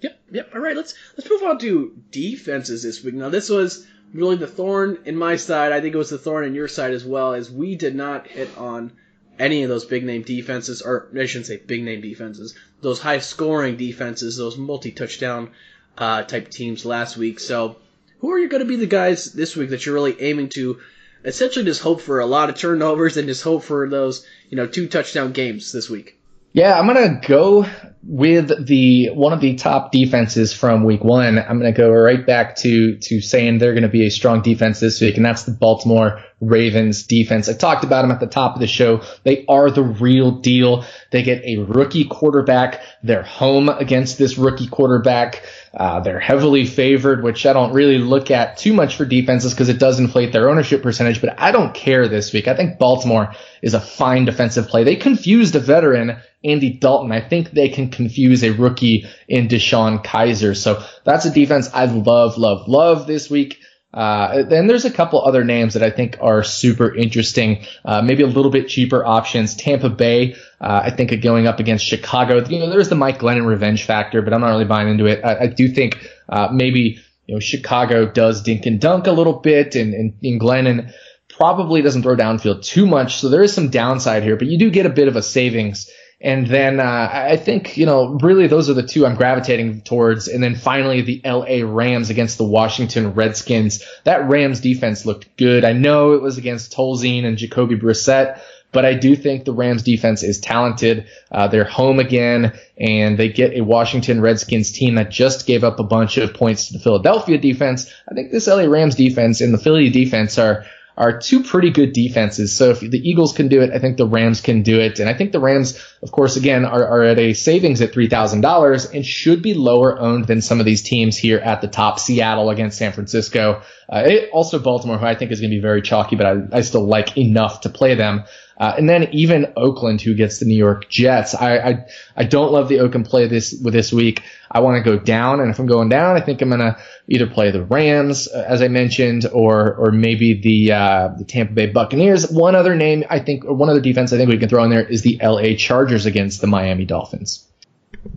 Yep, yep. All right, let's let's move on to defenses this week. Now, this was really the thorn in my side. I think it was the thorn in your side as well, as we did not hit on any of those big name defenses, or I shouldn't say big name defenses, those high scoring defenses, those multi touchdown uh, type teams last week. So, who are you going to be the guys this week that you're really aiming to essentially just hope for a lot of turnovers and just hope for those, you know, two touchdown games this week? Yeah, I'm gonna go with the one of the top defenses from week one. I'm gonna go right back to to saying they're gonna be a strong defense this week, and that's the Baltimore Ravens defense. I talked about them at the top of the show. They are the real deal. They get a rookie quarterback. They're home against this rookie quarterback. Uh, they're heavily favored, which I don't really look at too much for defenses because it does inflate their ownership percentage, but I don't care this week. I think Baltimore is a fine defensive play. They confused a veteran, Andy Dalton. I think they can confuse a rookie in DeShone Kizer. So that's a defense I love, love, love this week. Uh, then there's a couple other names that I think are super interesting. Uh, maybe a little bit cheaper options. Tampa Bay, uh, I think going up against Chicago. You know, there's the Mike Glennon revenge factor, but I'm not really buying into it. I, I do think uh, maybe you know Chicago does dink and dunk a little bit, and, and, and Glennon probably doesn't throw downfield too much, so there is some downside here, but you do get a bit of a savings and then uh, I think, you know, really those are the two I'm gravitating towards. And then finally, the LA Rams against the Washington Redskins. That Rams defense looked good. I know it was against Tolzien and Jacoby Brissett, but I do think the Rams defense is talented. Uh, they're home again, and they get a Washington Redskins team that just gave up a bunch of points to the Philadelphia defense. I think this LA Rams defense and the Philly defense are are two pretty good defenses. So if the Eagles can do it, I think the Rams can do it. And I think the Rams, of course, again, are, are at a savings at $3,000 and should be lower owned than some of these teams here at the top. Seattle against San Francisco. Uh, it, also Baltimore, who I think is going to be very chalky, but I, I still like enough to play them. Uh, and then even Oakland, who gets the New York Jets. I, I, I don't love the Oakland play this with this week. I want to go down, and if I'm going down, I think I'm gonna either play the Rams, uh, as I mentioned, or or maybe the uh, the Tampa Bay Buccaneers. One other name I think, or one other defense I think we can throw in there is the L.A. Chargers against the Miami Dolphins.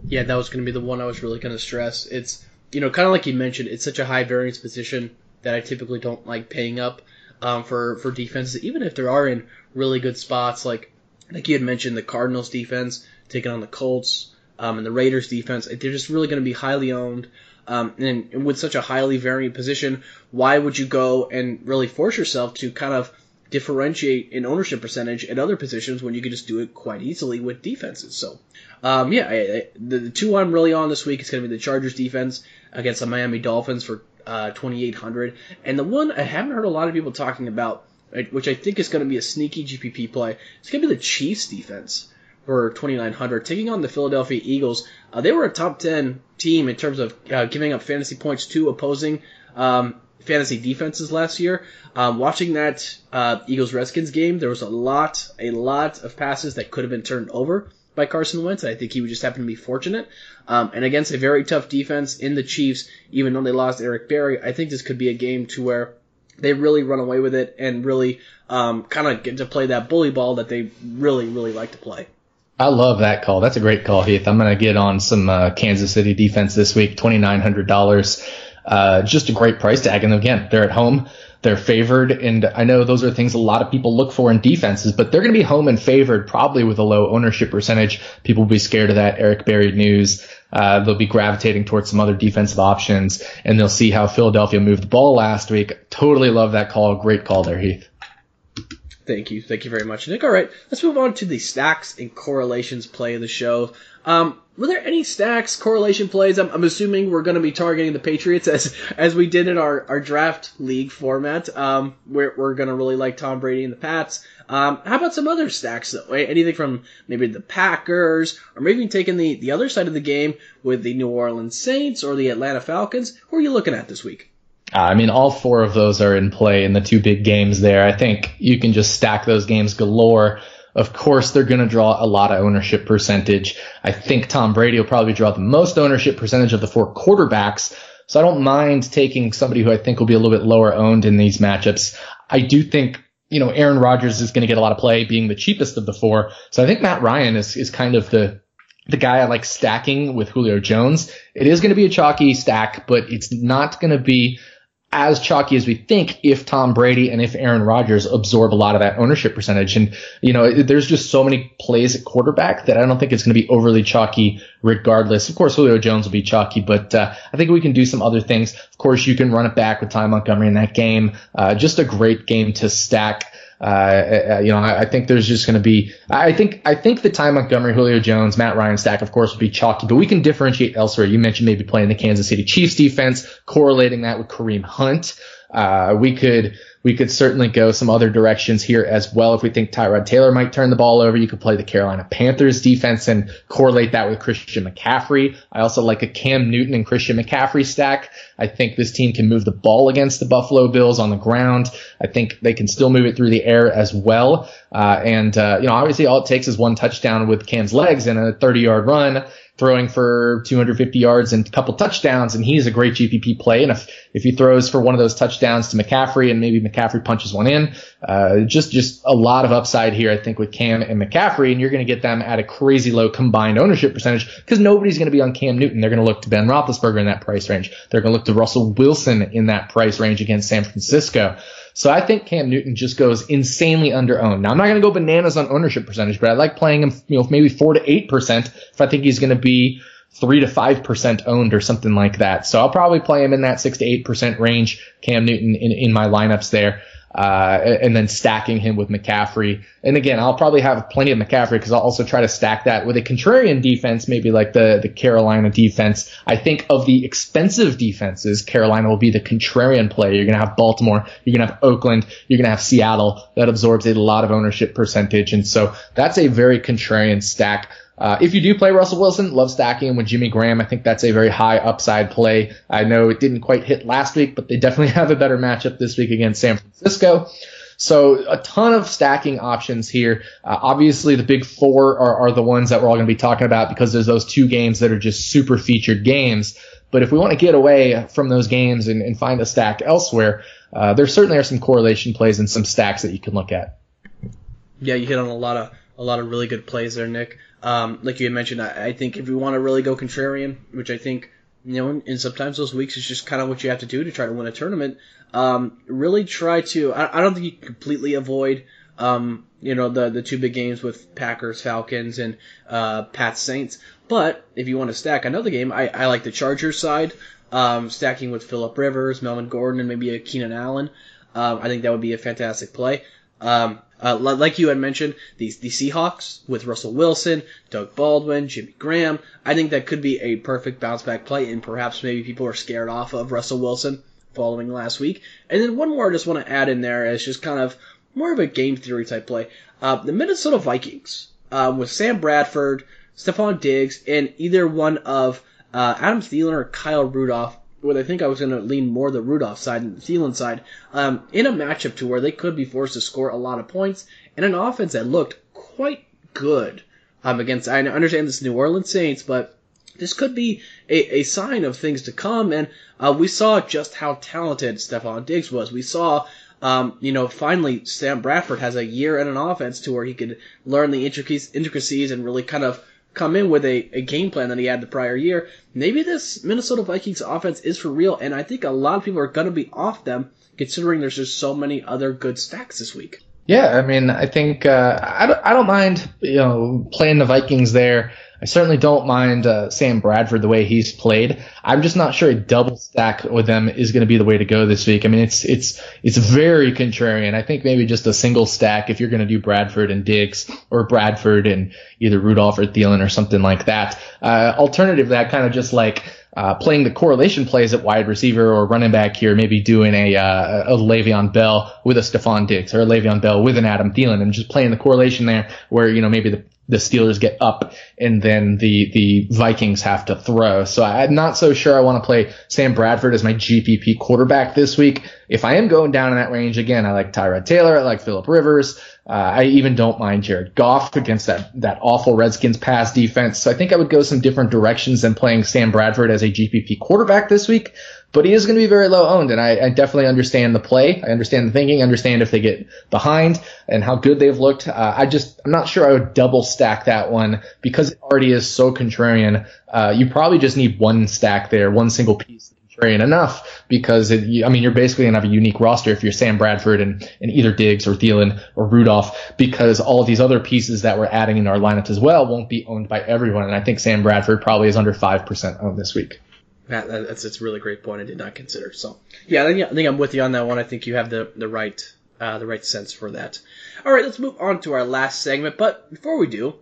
Yeah, that was going to be the one I was really going to stress. It's you know kind of like you mentioned, it's such a high variance position that I typically don't like paying up um, for for defenses, even if there are in really good spots. Like like you had mentioned, the Cardinals defense taking on the Colts, um, and the Raiders defense. They're just really going to be highly owned. Um, and, and with such a highly varying position, why would you go and really force yourself to kind of differentiate in ownership percentage at other positions when you could just do it quite easily with defenses? So, um, yeah, I, I, the, the two I'm really on this week is going to be the Chargers defense against the Miami Dolphins for uh, 2,800. And the one I haven't heard a lot of people talking about, which I think is going to be a sneaky GPP play, it's going to be the Chiefs defense for 2,900, taking on the Philadelphia Eagles. Uh, they were a top 10 team in terms of uh, giving up fantasy points to opposing um, fantasy defenses last year. Um, watching that uh, Eagles Redskins game, there was a lot, a lot of passes that could have been turned over by Carson Wentz. I think he would just happen to be fortunate. Um, and against a very tough defense in the Chiefs, even though they lost Eric Berry, I think this could be a game to where they really run away with it and really um, kind of get to play that bully ball that they really, really like to play. I love that call. That's a great call, Heath. I'm going to get on some uh, Kansas City defense this week, $2,900. Uh, just a great price tag. And again, they're at home. They're favored. And I know those are things a lot of people look for in defenses, but they're going to be home and favored probably with a low ownership percentage. People will be scared of that Eric Berry news. Uh, they'll be gravitating towards some other defensive options and they'll see how Philadelphia moved the ball last week. Totally love that call. Great call there, Heath. Thank you. Thank you very much, Nick. All right, let's move on to the stacks and correlations play of the show. Um, were there any stacks, correlation plays? I'm, I'm assuming we're going to be targeting the Patriots [laughs] as as we did in our, our draft league format. Um, we're, we're going to really like Tom Brady and the Pats. Um, how about some other stacks though? Anything from maybe the Packers, or maybe taking the, the other side of the game with the New Orleans Saints or the Atlanta Falcons? Who are you looking at this week? Uh, I mean, all four of those are in play in the two big games there. I think you can just stack those games galore. Of course, they're going to draw a lot of ownership percentage. I think Tom Brady will probably draw the most ownership percentage of the four quarterbacks. So I don't mind taking somebody who I think will be a little bit lower owned in these matchups. I do think, you know, Aaron Rodgers is going to get a lot of play being the cheapest of the four. So I think Matt Ryan is, is kind of the, the guy I like stacking with Julio Jones. It is going to be a chalky stack, but it's not going to be as chalky as we think if Tom Brady and if Aaron Rodgers absorb a lot of that ownership percentage. And, you know, there's just so many plays at quarterback that I don't think it's going to be overly chalky regardless. Of course, Julio Jones will be chalky, but uh, I think we can do some other things. Of course, you can run it back with Ty Montgomery in that game. Uh, just a great game to stack. Uh, uh you know, I, I, think there's just going to be, I think, I think the Ty Montgomery, Julio Jones, Matt Ryan stack, of course, would be chalky, but we can differentiate elsewhere. You mentioned maybe playing the Kansas City Chiefs defense, correlating that with Kareem Hunt. Uh, we could, we could certainly go some other directions here as well. If we think Tyrod Taylor might turn the ball over, you could play the Carolina Panthers defense and correlate that with Christian McCaffrey. I also like a Cam Newton and Christian McCaffrey stack. I think this team can move the ball against the Buffalo Bills on the ground. I think they can still move it through the air as well. Uh, and, uh, you know, obviously all it takes is one touchdown with Cam's legs and a 30 yard run throwing for 250 yards and a couple touchdowns, and he's a great GPP play. And if if he throws for one of those touchdowns to McCaffrey, and maybe McCaffrey punches one in, uh, just just a lot of upside here, I think, with Cam and McCaffrey, and you're going to get them at a crazy low combined ownership percentage because nobody's going to be on Cam Newton. They're going to look to Ben Roethlisberger in that price range. They're going to look to Russell Wilson in that price range against San Francisco. So I think Cam Newton just goes insanely under owned. Now I'm not going to go bananas on ownership percentage, but I like playing him, you know, maybe four to eight percent if I think he's going to be three to five percent owned or something like that. So I'll probably play him in that six to eight percent range. Cam Newton in, in my lineups there uh, and then stacking him with McCaffrey. And again, I'll probably have plenty of McCaffrey because I'll also try to stack that with a contrarian defense, maybe like the, the Carolina defense. I think of the expensive defenses, Carolina will be the contrarian play. You're going to have Baltimore, you're going to have Oakland, you're going to have Seattle. That absorbs a lot of ownership percentage. And so that's a very contrarian stack. Uh, if you do play Russell Wilson, love stacking him with Jimmy Graham. I think that's a very high upside play. I know it didn't quite hit last week, but they definitely [laughs] have a better matchup this week against San Francisco. So a ton of stacking options here. Uh, obviously, the big four are, are the ones that we're all going to be talking about because there's those two games that are just super featured games. But if we want to get away from those games and, and find a stack elsewhere, uh, there certainly are some correlation plays and some stacks that you can look at. Yeah, you hit on a lot of a lot of really good plays there, Nick. Um, like you had mentioned, I, I think if you want to really go contrarian, which I think you know, and sometimes those weeks is just kind of what you have to do to try to win a tournament. Um, really try to. I, I don't think you can completely avoid, um, you know, the the two big games with Packers, Falcons, and uh, Pats, Saints. But if you want to stack another game, I, I like the Chargers side, um, stacking with Philip Rivers, Melvin Gordon, and maybe a Keenan Allen. Um, I think that would be a fantastic play. Um, uh, like you had mentioned, the Seahawks with Russell Wilson, Doug Baldwin, Jimmy Graham. I think that could be a perfect bounce back play, and perhaps maybe people are scared off of Russell Wilson following last week. And then one more I just want to add in there is just kind of more of a game theory type play. Uh, the Minnesota Vikings uh, with Sam Bradford, Stefon Diggs, and either one of uh, Adam Thielen or Kyle Rudolph where I think I was going to lean more the Rudolph side and the Thielen side, um, in a matchup to where they could be forced to score a lot of points and an offense that looked quite good um, against. I understand this New Orleans Saints, but this could be a, a sign of things to come. And uh, we saw just how talented Stefon Diggs was. We saw. Um, you know, finally, Sam Bradford has a year and an offense to where he could learn the intricacies and really kind of come in with a, a game plan that he had the prior year, maybe this Minnesota Vikings offense is for real, and I think a lot of people are going to be off them considering there's just so many other good stacks this week. Yeah, I mean, I think uh, I, don't, I don't mind you know playing the Vikings there. I certainly don't mind uh, Sam Bradford the way he's played. I'm just not sure a double stack with them is going to be the way to go this week. I mean, it's it's it's very contrarian. I think maybe just a single stack if you're going to do Bradford and Diggs or Bradford and either Rudolph or Thielen or something like that. Uh, alternative kind of just like uh, playing the correlation plays at wide receiver or running back here, maybe doing a, uh, a Le'Veon Bell with a Stefon Diggs or a Le'Veon Bell with an Adam Thielen and just playing the correlation there where, you know, maybe the, the Steelers get up and then the, the Vikings have to throw. So I'm not so sure I want to play Sam Bradford as my GPP quarterback this week. If I am going down in that range again, I like Tyrod Taylor. I like Philip Rivers. Uh, I even don't mind Jared Goff against that, that awful Redskins pass defense. So I think I would go some different directions than playing Sam Bradford as a GPP quarterback this week. But he is going to be very low owned, and I, I definitely understand the play. I understand the thinking. understand if they get behind and how good they've looked. Uh, I just I'm not sure I would double stack that one because it already is so contrarian. Uh, you probably just need one stack there, one single piece contrarian enough because it, I mean, you're basically going to have a unique roster if you're Sam Bradford and, and either Diggs or Thielen or Rudolph because all these other pieces that we're adding in our lineups as well won't be owned by everyone. And I think Sam Bradford probably is under 5% owned this week. That, that's, a really great point I did not consider. So yeah, I think, I think I'm with you on that one. I think you have the, the right, uh, the right sense for that. All right, let's move on to our last segment. But before we do,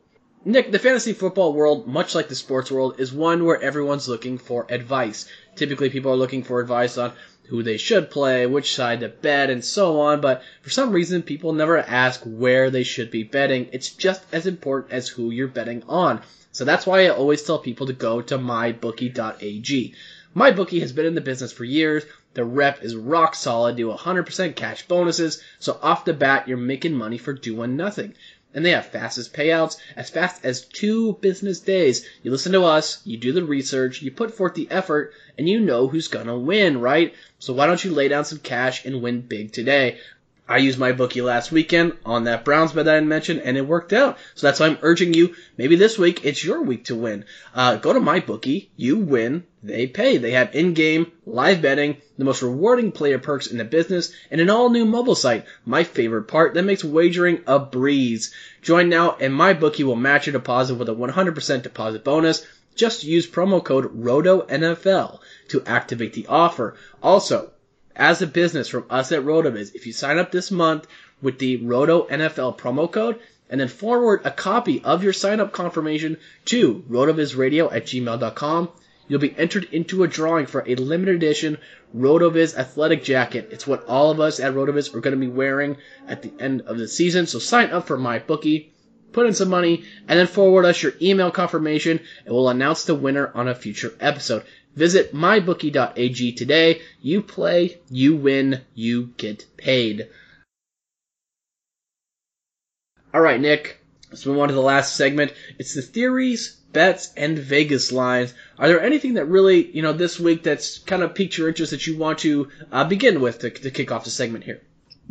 Nick, the fantasy football world, much like the sports world, is one where everyone's looking for advice. Typically, people are looking for advice on who they should play, which side to bet, and so on, but for some reason, people never ask where they should be betting. It's just as important as who you're betting on. So that's why I always tell people to go to mybookie.ag. MyBookie has been in the business for years. The rep is rock solid, do 100% cash bonuses, so off the bat, you're making money for doing nothing and they have fastest payouts as fast as two business days. You listen to us, you do the research, you put forth the effort, and you know who's gonna win, right? So why don't you lay down some cash and win big today? I used my bookie last weekend on that Browns bet I mentioned, and it worked out. So that's why I'm urging you. Maybe this week it's your week to win. Uh, go to my bookie. You win. They pay. They have in-game live betting, the most rewarding player perks in the business, and an all-new mobile site. My favorite part that makes wagering a breeze. Join now, and my bookie will match your deposit with a 100% deposit bonus. Just use promo code ROTONFL to activate the offer. Also, as a business from us at RotoViz, if you sign up this month with the Roto NFL promo code and then forward a copy of your sign up confirmation to rotovizradio at gmail.com, you'll be entered into a drawing for a limited edition RotoViz athletic jacket. It's what all of us at RotoViz are going to be wearing at the end of the season. So sign up for my bookie, put in some money, and then forward us your email confirmation, and we'll announce the winner on a future episode. Visit mybookie.ag today. You play, you win, you get paid. All right, Nick. Let's move on to the last segment. It's the theories, bets, and Vegas lines. Are there anything that really, you know, this week that's kind of piqued your interest that you want to uh, begin with to, to kick off the segment here?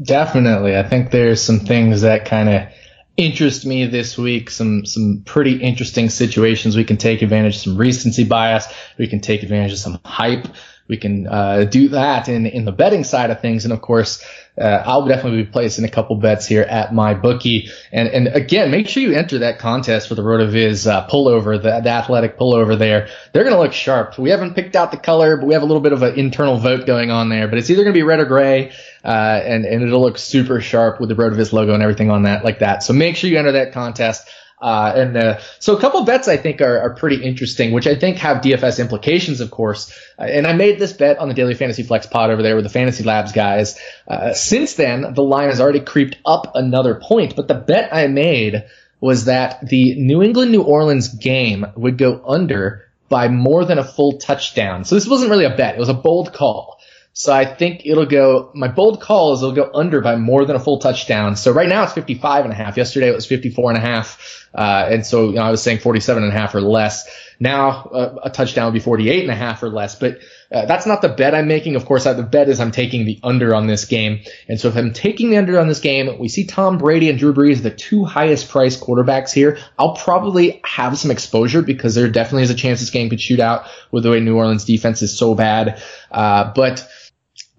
Definitely. I think there's some things that kind of interest me this week. Some some pretty interesting situations. We can take advantage of some recency bias. We can take advantage of some hype. We can uh, do that in in the betting side of things, and of course, uh, I'll definitely be placing a couple bets here at my bookie. And and again, make sure you enter that contest for the RotoViz uh, pullover, the, the athletic pullover. There, they're going to look sharp. We haven't picked out the color, but we have a little bit of an internal vote going on there. But it's either going to be red or gray uh, and and it'll look super sharp with the RotoViz logo and everything on that like that. So make sure you enter that contest. Uh, and uh, so a couple bets I think are, are, pretty interesting, which I think have DFS implications, of course. Uh, and I made this bet on the Daily Fantasy Flex pod over there with the Fantasy Labs guys. Uh, since then, the line has already creeped up another point, but the bet I made was that the New England New Orleans game would go under by more than a full touchdown. So this wasn't really a bet; it was a bold call. So I think it'll go, my bold call is it'll go under by more than a full touchdown. So right now it's 55 and a half. Yesterday it was 54 and a half. Uh, and so, you know, I was saying 47 and a half or less. Now uh, a touchdown would be 48 and a half or less, but uh, that's not the bet I'm making. Of course, I, the bet is I'm taking the under on this game. And so if I'm taking the under on this game, we see Tom Brady and Drew Brees, the two highest priced quarterbacks here. I'll probably have some exposure because there definitely is a chance this game could shoot out with the way New Orleans defense is so bad. Uh, but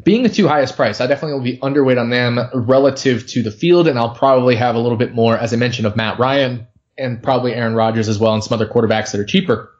being the two highest price, I definitely will be underweight on them relative to the field, and I'll probably have a little bit more, as I mentioned, of Matt Ryan and probably Aaron Rodgers as well, and some other quarterbacks that are cheaper.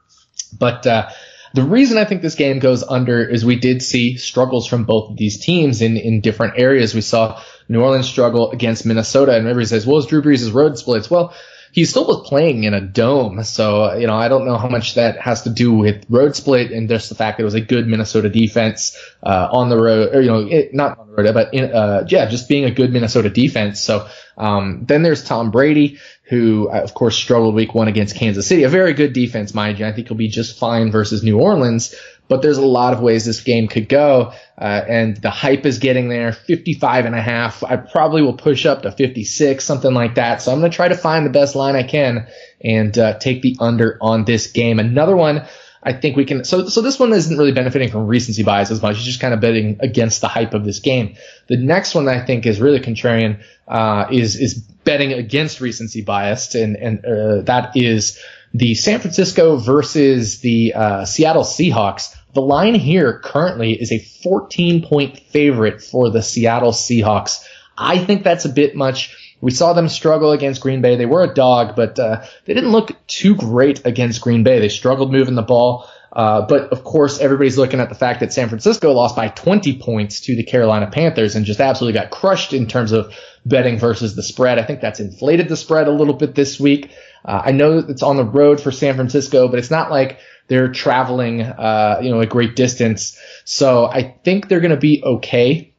But uh, the reason I think this game goes under is we did see struggles from both of these teams in in different areas. We saw New Orleans struggle against Minnesota, and everybody says, "Well, it's Drew Brees' road splits." Well he still was playing in a dome. So, you know, I don't know how much that has to do with road split and just the fact that it was a good Minnesota defense, uh, on the road, or, you know, it, not on the road, but in, uh, yeah, just being a good Minnesota defense. So, um, then there's Tom Brady, who, uh, of course, struggled week one against Kansas City. A very good defense, mind you. I think he'll be just fine versus New Orleans but there's a lot of ways this game could go. Uh, and the hype is getting there 55 and a half. I probably will push up to 56, something like that. So I'm going to try to find the best line I can and uh, take the under on this game. Another one. I think we can. So, so this one isn't really benefiting from recency bias as much. It's just kind of betting against the hype of this game. The next one I think is really contrarian, uh, is, is betting against recency bias. And, and, uh, that is the San Francisco versus the, uh, Seattle Seahawks The line here currently is a 14 point favorite for the Seattle Seahawks. I think that's a bit much. We saw them struggle against Green Bay. They were a dog, but uh, they didn't look too great against Green Bay. They struggled moving the ball. Uh, but of course, everybody's looking at the fact that San Francisco lost by 20 points to the Carolina Panthers and just absolutely got crushed in terms of betting versus the spread. I think that's inflated the spread a little bit this week. Uh, I know it's on the road for San Francisco, but it's not like they're traveling, uh, you know, a great distance. So I think they're going to be okay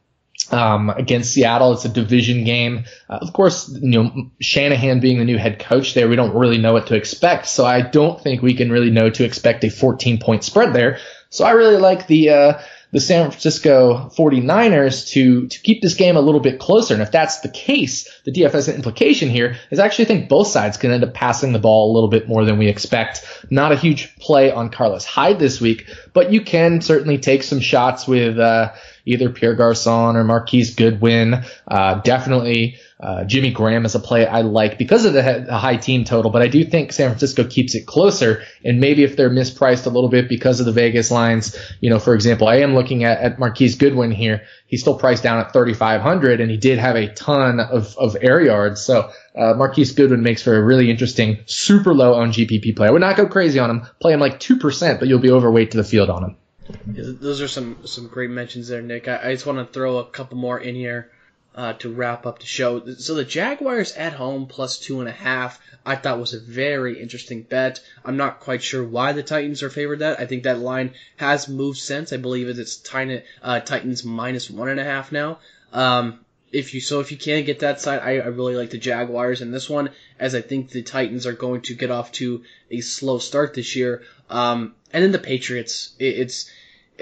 um, against Seattle. It's a division game. Uh, of course, you know, Shanahan being the new head coach there, we don't really know what to expect. So I don't think we can really know to expect a 14 point spread there. So I really like the, uh, the San Francisco 49ers to, to keep this game a little bit closer. And if that's the case, the DFS implication here is I actually think both sides can end up passing the ball a little bit more than we expect. Not a huge play on Carlos Hyde this week, but you can certainly take some shots with, uh, either Pierre Garcon or Marquise Goodwin. Uh, definitely uh, Jimmy Graham is a play I like because of the, high team total, but I do think San Francisco keeps it closer. And maybe if they're mispriced a little bit because of the Vegas lines, you know, for example, I am looking at, at Marquise Goodwin here. He's still priced down at 3,500 and he did have a ton of, of air yards. So, uh, Marquise Goodwin makes for a really interesting, super low on GPP play. I would not go crazy on him. Play him like 2%, but you'll be overweight to the field on him. Those are some some great mentions there, Nick. I, I just want to throw a couple more in here uh, to wrap up the show. So the Jaguars at home plus two and a half, I thought was a very interesting bet. I'm not quite sure why the Titans are favored that. I think that line has moved since. I believe it's uh, Titans minus one and a half now. Um, if you so if you can't get that side, I, I really like the Jaguars in this one, as I think the Titans are going to get off to a slow start this year. Um, and then the Patriots, it, it's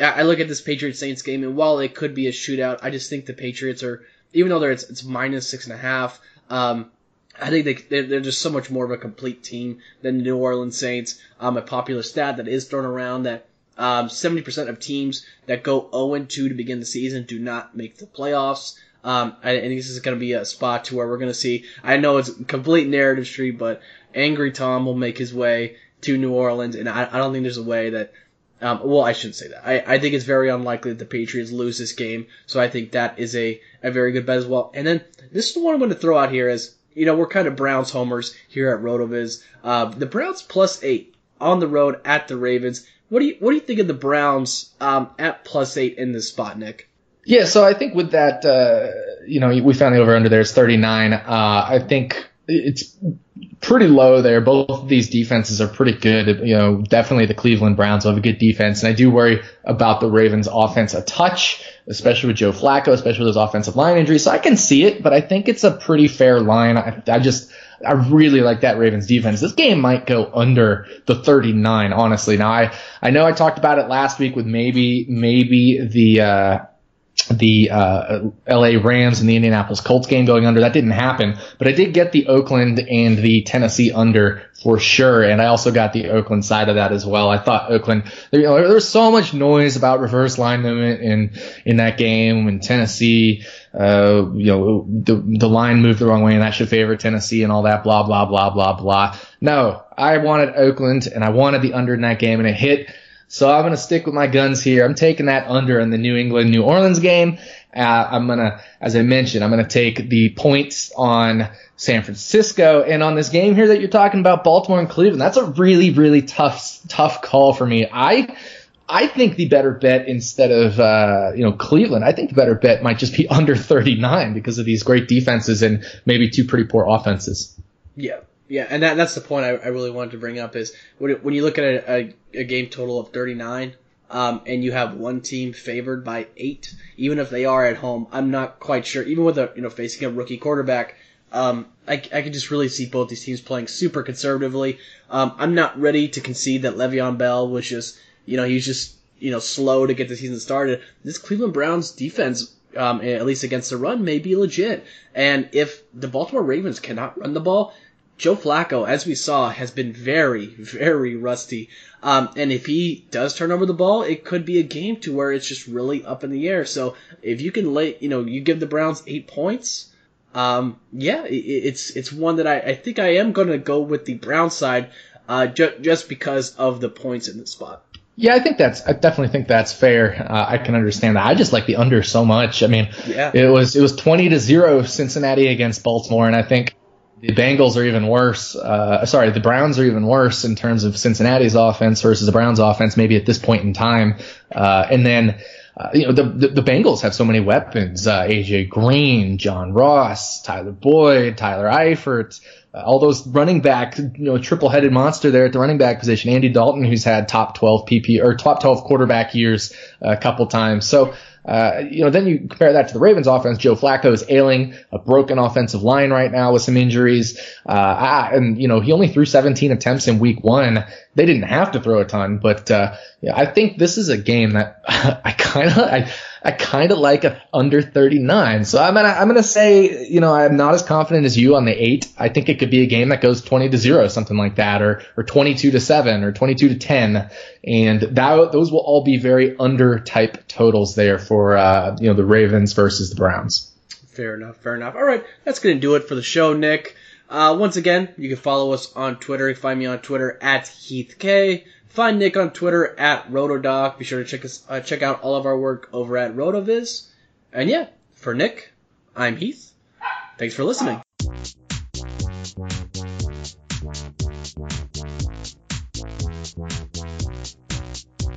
I look at this Patriots Saints game, and while it could be a shootout, I just think the Patriots are, even though they're it's, it's minus six and a half. Um, I think they they're, just so much more of a complete team than the New Orleans Saints. Um, a popular stat that is thrown around that um, 70% of teams that go 0 2 to begin the season do not make the playoffs. Um, I, I think this is going to be a spot to where we're going to see. I know it's complete narrative street, but Angry Tom will make his way to New Orleans, and I, I don't think there's a way that. Um, well, I shouldn't say that. I, I think it's very unlikely that the Patriots lose this game, so I think that is a, a very good bet as well. And then this is the one I'm going to throw out here is, you know, we're kind of Browns homers here at RotoViz. Uh, the Browns plus eight on the road at the Ravens. What do you what do you think of the Browns um, at plus eight in this spot, Nick? Yeah, so I think with that, uh, you know, we found the over under there is 39. Uh, I think it's pretty low there. Both of these defenses are pretty good. You know, definitely the Cleveland Browns have a good defense, and I do worry about the Ravens' offense a touch, especially with Joe Flacco, especially with those offensive line injuries. So I can see it, but I think it's a pretty fair line. I, I just I really like that Ravens defense. This game might go under the 39, honestly. Now I I know I talked about it last week with maybe maybe the. Uh, the uh, LA Rams and the Indianapolis Colts game going under. That didn't happen, but I did get the Oakland and the Tennessee under for sure, and I also got the Oakland side of that as well. I thought Oakland, you know, there was so much noise about reverse line movement in in that game when Tennessee, uh, you know, the the line moved the wrong way and that should favor Tennessee and all that, blah blah blah blah blah. No, I wanted Oakland and I wanted the under in that game, and it hit. So I'm going to stick with my guns here. I'm taking that under in the New England New Orleans game. Uh, I'm going to, as I mentioned, I'm going to take the points on San Francisco and on this game here that you're talking about, Baltimore and Cleveland. That's a really, really tough, tough call for me. I, I think the better bet instead of uh, you know Cleveland, I think the better bet might just be [laughs] under 39 because of these great defenses and maybe two pretty poor offenses. Yeah, yeah, and that, that's the point I, I really wanted to bring up is when, when you look at a, a, a game total of 39, um, and you have one team favored by eight, even if they are at home, I'm not quite sure. Even with a you know facing a rookie quarterback, um, I, I can just really see both these teams playing super conservatively. Um, I'm not ready to concede that Le'Veon Bell was just you know he was just you know slow to get the season started. This Cleveland Browns defense. Um, at least against the run, may be legit. And if the Baltimore Ravens cannot run the ball, Joe Flacco, as we saw, has been very, very rusty. Um, and if he does turn over the ball, it could be a game to where it's just really up in the air. So if you can lay, you know, you give the Browns eight points, um, yeah, it, it's it's one that I, I think I am going to go with the Brown side, uh, ju- just because of the points in the spot. Yeah, I think that's. I definitely think that's fair. Uh, I can understand that. I just like the under so much. I mean, yeah. it was it was twenty to zero Cincinnati against Baltimore, and I think the Bengals are even worse. Uh, sorry, the Browns are even worse in terms of Cincinnati's offense versus the Browns' offense. Maybe at this point in time, uh, and then. Uh, you know the, the, the Bengals have so many weapons: uh, AJ Green, John Ross, Tyler Boyd, Tyler Eifert, uh, all those running back, you know, triple headed monster there at the running back position. Andy Dalton, who's had top 12 PP or top 12 quarterback years a couple times. So, uh, you know, then you compare that to the Ravens offense. Joe Flacco is ailing a broken offensive line right now with some injuries. Uh, and, you know, he only threw 17 attempts in week one. They didn't have to throw a ton, but, uh, yeah, I think this is a game that [laughs] I kind of, I, I kind of like a under 39. So I'm gonna I'm gonna say you know I'm not as confident as you on the eight. I think it could be a game that goes 20 to zero, something like that, or or 22 to seven, or 22 to 10, and that those will all be very under type totals there for uh, you know the Ravens versus the Browns. Fair enough. Fair enough. All right, that's gonna do it for the show, Nick. Uh, once again, you can follow us on Twitter. You can find me on Twitter at HeathK. Find Nick on Twitter at Rotodoc. Be sure to check us uh, check out all of our work over at Rotoviz. And yeah, for Nick, I'm Heath. Thanks for listening.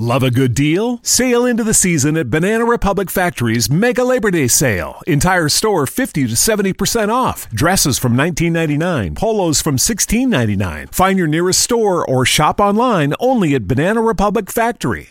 Love a good deal? Sail into the season at Banana Republic Factory's Mega Labor Day Sale. Entire store 50 to 70% off. Dresses from 19.99, polos from 16.99. Find your nearest store or shop online only at Banana Republic Factory.